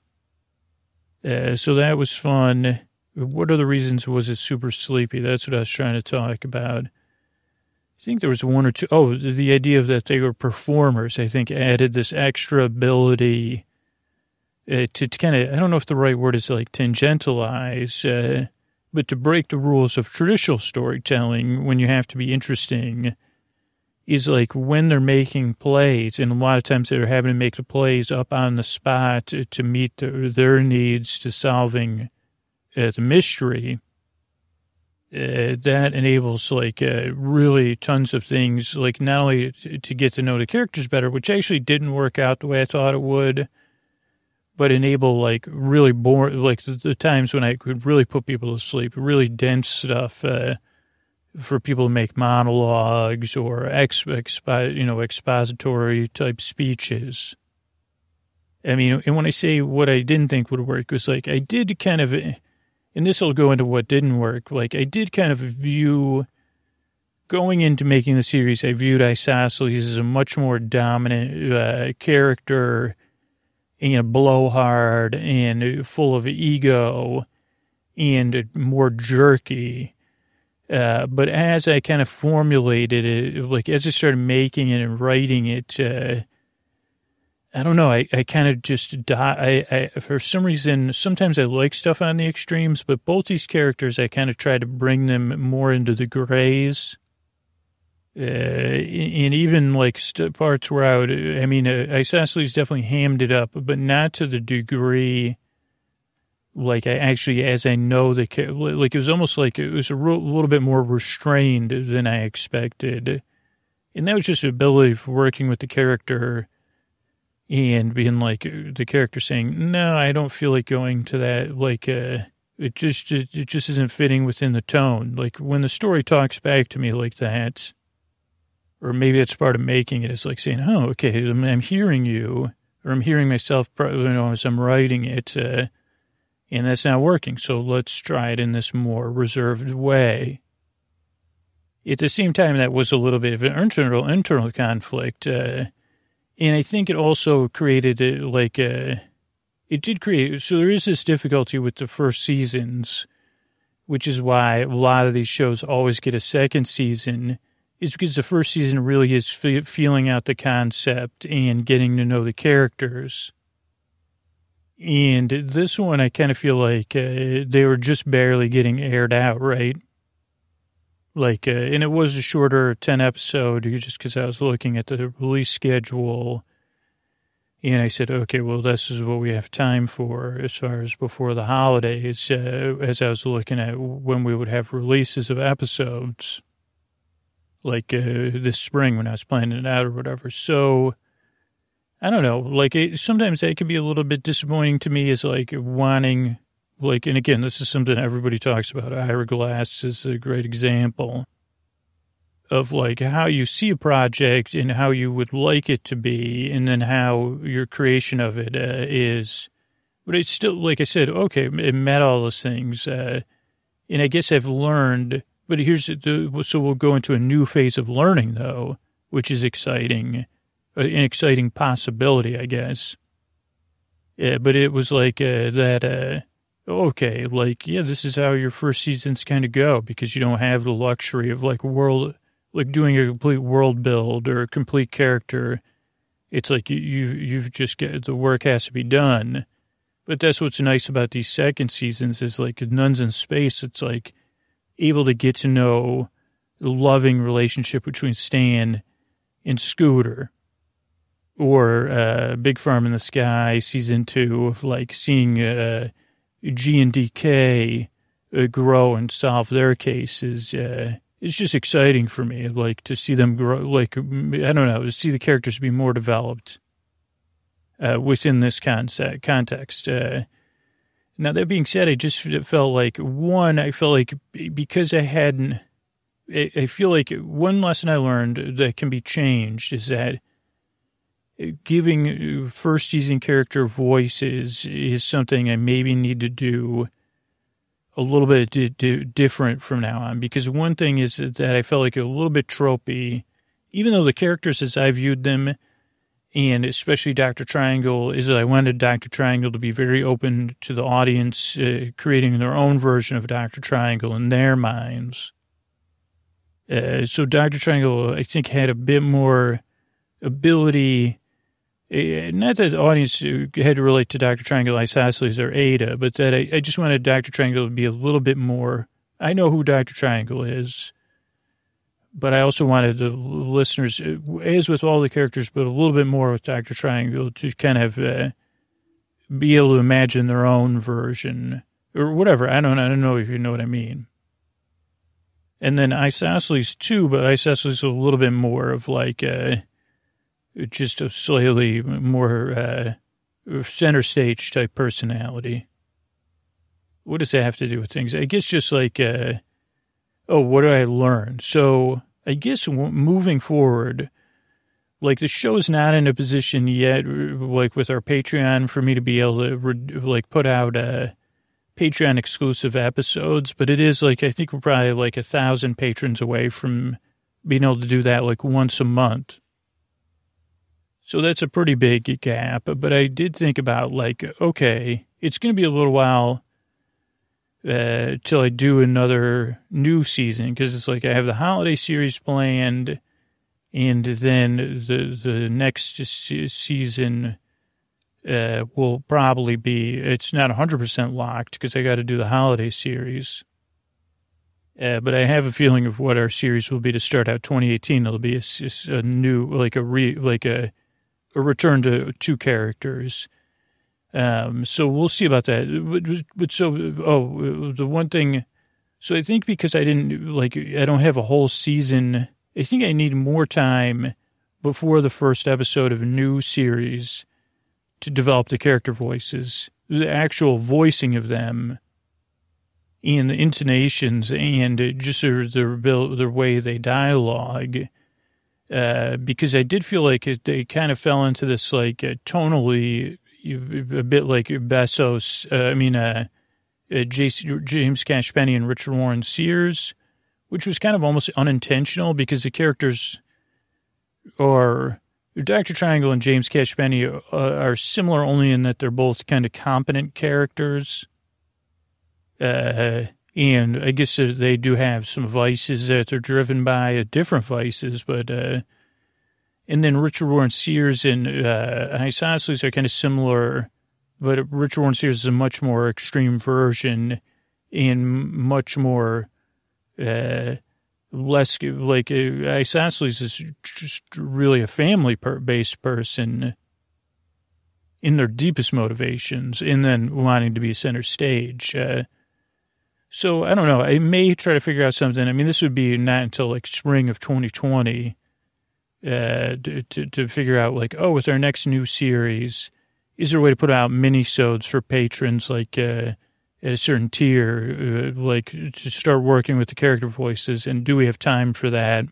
Uh, so that was fun. What the reasons was it super sleepy? That's what I was trying to talk about. I think there was one or two. Oh, the idea of that they were performers, I think, added this extra ability uh, to, to kind of, I don't know if the right word is like tangentialize, uh, but to break the rules of traditional storytelling when you have to be interesting is like when they're making plays, and a lot of times they're having to make the plays up on the spot to, to meet their, their needs to solving uh, the mystery. Uh, that enables like uh, really tons of things, like not only to, to get to know the characters better, which actually didn't work out the way I thought it would, but enable like really boring, like the, the, times when I could really put people to sleep, really dense stuff uh, for people to make monologues or ex, expo, you know expository type speeches. I mean, and when I say what I didn't think would work was like I did kind of and this will go into what didn't work. Like I did kind of view going into making the series, I viewed Isosceles as a much more dominant uh, character and blowhard and full of ego and more jerky. Uh, but as I kind of formulated it, like as I started making it and writing it, uh, I don't know. I, I kind of just die. I, I, for some reason, sometimes I like stuff on the extremes, but both these characters, I kind of try to bring them more into the grays. Uh, and even like st- parts where I would, I mean, uh, Isosceles definitely hammed it up, but not to the degree like I actually, as I know the, like it was almost like it was a little bit more restrained than I expected. And that was just the ability for working with the character and being like the character saying, "No, I don't feel like going to that." Like, uh, it just it just isn't fitting within the tone. Like when the story talks back to me like that, or maybe it's part of making it. It's like saying, "Oh, okay, I'm, hearing you," or I'm hearing myself, you know, as I'm writing it, uh, and that's not working. So let's try it in this more reserved way. At the same time, that was a little bit of an internal internal conflict. Uh, and I think it also created a, like a, it did create, so there is this difficulty with the first seasons, which is why a lot of these shows always get a second season, is because the first season really is f- feeling out the concept and getting to know the characters. And this one, I kind of feel like uh, they were just barely getting aired out, right? like, uh, and it was a shorter 10 episode just because I was looking at the release schedule. And I said, okay, well, this is what we have time for as far as before the holidays, uh, as I was looking at when we would have releases of episodes, like uh, this spring when I was planning it out or whatever. So I don't know, like it, sometimes that can be a little bit disappointing to me is like wanting like, and again, this is something everybody talks about. Ira Glass is a great example of like how you see a project and how you would like it to be, and then how your creation of it uh, is. But it's still, like I said, okay, it met all those things. Uh, and I guess I've learned, but here's the, so we'll go into a new phase of learning though, which is exciting, uh, an exciting possibility, I guess. Yeah, but it was like uh, that, uh, okay, like, yeah, this is how your first seasons kind of go because you don't have the luxury of like world, like doing a complete world build or a complete character. It's like you, you you've just get the work has to be done. But that's what's nice about these second seasons is like Nuns in Space. It's like able to get to know the loving relationship between Stan and Scooter or uh, Big Farm in the Sky season two of like seeing uh, G and DK uh, grow and solve their cases. Uh, it's just exciting for me, like to see them grow. Like I don't know, to see the characters be more developed uh, within this concept context. Uh, now that being said, I just felt like one, I felt like because I hadn't, I feel like one lesson I learned that can be changed is that giving first season character voices is something I maybe need to do a little bit different from now on. Because one thing is that I felt like a little bit tropey, even though the characters as I viewed them, and especially Dr. Triangle, is that I wanted Dr. Triangle to be very open to the audience, uh, creating their own version of Dr. Triangle in their minds. Uh, so Dr. Triangle, I think, had a bit more ability Eh, not that the audience had to relate to Dr. Triangle Isosceles or Ada, but that I, I, just wanted Dr. Triangle to be a little bit more. I know who Dr. Triangle is, but I also wanted the listeners, as with all the characters, but a little bit more with Dr. Triangle, to kind of uh, be able to imagine their own version or whatever. I don't, I don't know if you know what I mean. And then Isosceles too, but Isosceles a little bit more of like uh, just a slightly more uh, center stage type personality. What does that have to do with things? I guess just like, uh, oh, what do I learn? So I guess moving forward, like the show's not in a position yet, like with our Patreon, for me to be able to like put out uh, Patreon exclusive episodes. But it is like I think we're probably like a thousand patrons away from being able to do that like once a month. So that's a pretty big gap. But I did think about like, okay, it's going to be a little while uh, till I do another new season because it's like I have the holiday series planned, and then the the next season uh, will probably be it's not hundred percent locked because I got to do the holiday series. Uh, but I have a feeling of what our series will be to start out 2018. It'll be a, a new, like a re, like a, a return to two characters um, so we'll see about that. But, so, oh, the one thing, so I think because I didn't, like, I don't have a whole season, I think I need more time before the first episode of a new series to develop the character voices, the actual voicing of them and the intonations and just their, their, their way they dialogue. Uh, because I did feel like it, they kind of fell into this like uh, tonally a bit like Bezos, uh, I mean, uh, uh, James Cash Penney and Richard Warren Sears, which was kind of almost unintentional because the characters are Dr. Triangle and James Cash Penney uh, are similar only in that they're both kind of competent characters. Uh, and I guess they do have some vices that they're driven by, different vices, but uh, and then Richard Warren Sears and uh, Isosceles are kind of similar, but Richard Warren Sears is a much more extreme version and much more uh, less like uh, Isosceles is just really a family based person in their deepest motivations and then wanting to be center stage. Uh, so I don't know. I may try to figure out something. I mean, this would be not until like spring of 2020 uh, to, to figure out like, oh, with our next new series, is there a way to put out mini-sodes for patrons like uh, at a certain tier, uh, like to start working with the character voices, and do we have time for that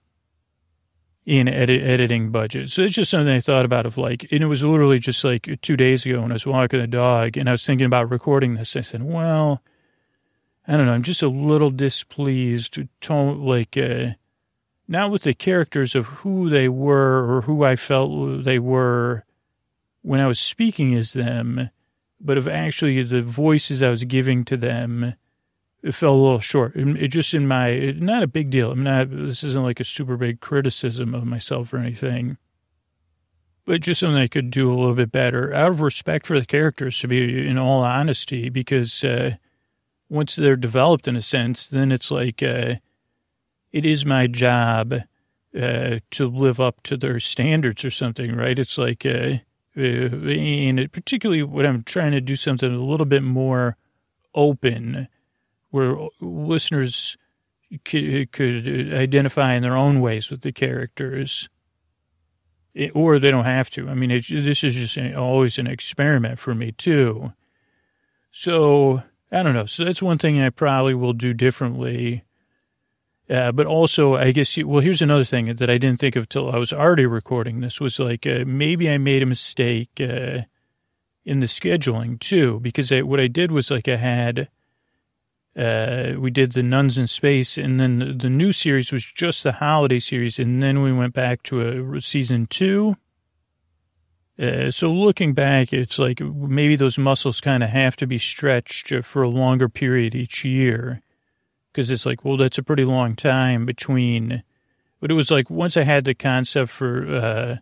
in edit, editing budget? So it's just something I thought about of like, and it was literally just like two days ago when I was walking the dog, and I was thinking about recording this. I said, well, I don't know, I'm just a little displeased, to tone like. Uh, not with the characters of who they were or who I felt they were when I was speaking as them, but of actually the voices I was giving to them. It fell a little short. It, just in my, not a big deal. I'm not, this isn't like a super big criticism of myself or anything, but just something I could do a little bit better out of respect for the characters, to be in all honesty, because uh, once they're developed in a sense, then it's like, uh, it is my job uh, to live up to their standards or something, right? It's like, uh, uh, and it, particularly when I'm trying to do something a little bit more open, where listeners could, could identify in their own ways with the characters, it, or they don't have to. I mean, it, this is just always an experiment for me too. So I don't know. So that's one thing I probably will do differently uh, but also, I guess, you, well, here's another thing that I didn't think of till I was already recording this was like uh, maybe I made a mistake uh, in the scheduling too, because I, what I did was like I had, uh, we did the Nuns in Space, and then the, the, new series was just the holiday series, and then we went back to a season two. Uh, so looking back, it's like maybe those muscles kind of have to be stretched for a longer period each year because it's like, well, that's a pretty long time between. But it was like once I had the concept for uh,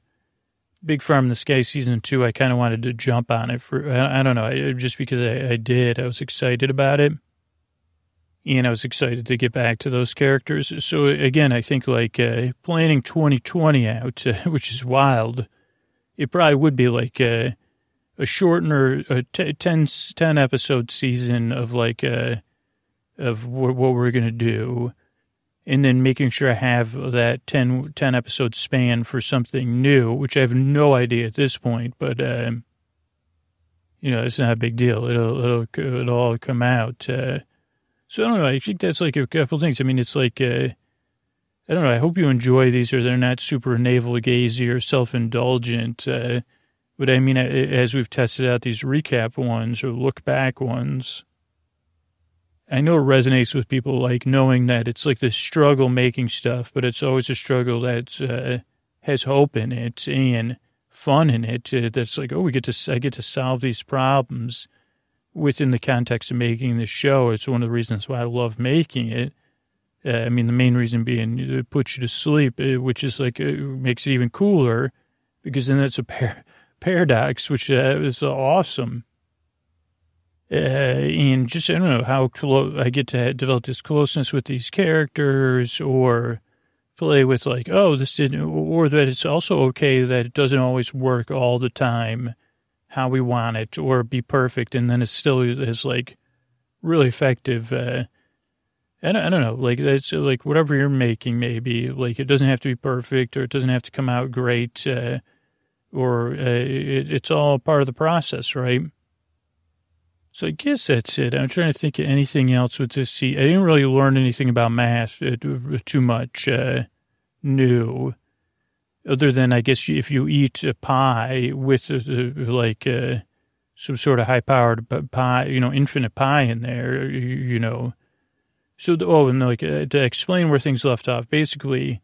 Big Farm in the Sky season two, I kind of wanted to jump on it for I, I don't know, I, just because I, I, did, I was excited about it, and I was excited to get back to those characters. So again, I think like uh, planning 2020 out, uh, [LAUGHS] which is wild. It probably would be like uh, a shortener, a t- 10, 10 episode season of like uh, of what, what we're gonna do, and then making sure I have that 10, 10 episode span for something new, which I have no idea at this point, but. Um, you know, it's not a big deal. It'll it'll it'll all come out. Uh, so I don't know. I think that's like a couple things. I mean, it's like uh, I don't know. I hope you enjoy these, or they're not super navel gazing or self indulgent. Uh, but I mean, as we've tested out these recap ones or look back ones, I know it resonates with people like knowing that it's like this struggle making stuff, but it's always a struggle that uh, has hope in it and fun in it. Uh, that's like, oh, we get to, I get to solve these problems within the context of making this show. It's one of the reasons why I love making it. Uh, I mean, the main reason being it puts you to sleep, uh, which is like, uh, makes it even cooler because then that's a par- [LAUGHS] paradox, which uh, is awesome. Uh, and just, I don't know how close I get to develop this closeness with these characters or, play with like, oh, this didn't, or that it's also okay that it doesn't always work all the time how we want it or be perfect. And then it still is like really effective. Uh, I don't, I don't know, like that's like whatever you're making, maybe like it doesn't have to be perfect or it doesn't have to come out great. Uh, or uh, it, it's all part of the process, right? So I guess that's it. I'm trying to think of anything else with this. See, I didn't really learn anything about math uh, too much uh, new, other than I guess if you eat a pie with uh, like uh, some sort of high-powered pie, you know, infinite pie in there, you, you know. So, oh, and like uh, to explain where things left off, basically,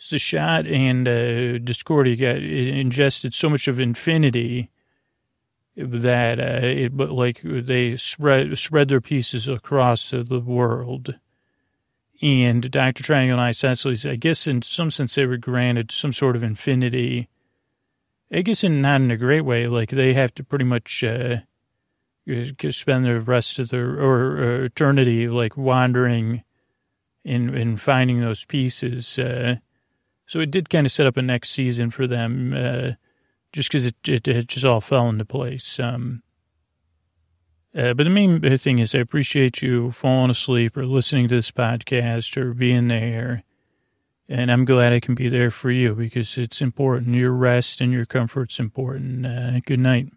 Seshat and uh, Discordia got ingested so much of infinity that uh, it, but like they spread spread their pieces across the world. And Dr. Triangle and I Isosceles, I guess in some sense they were granted some sort of infinity. I guess in not in a great way. Like they have to pretty much uh, spend the rest of their or, or eternity like wandering and and finding those pieces. Uh, so it did kind of set up a next season for them. Uh, just because it, it, it, just all fell into place. Um, uh, but the main thing is, I appreciate you falling asleep or listening to this podcast or being there. And I'm glad I can be there for you because it's important. Your rest and your comfort's important. Uh, good night.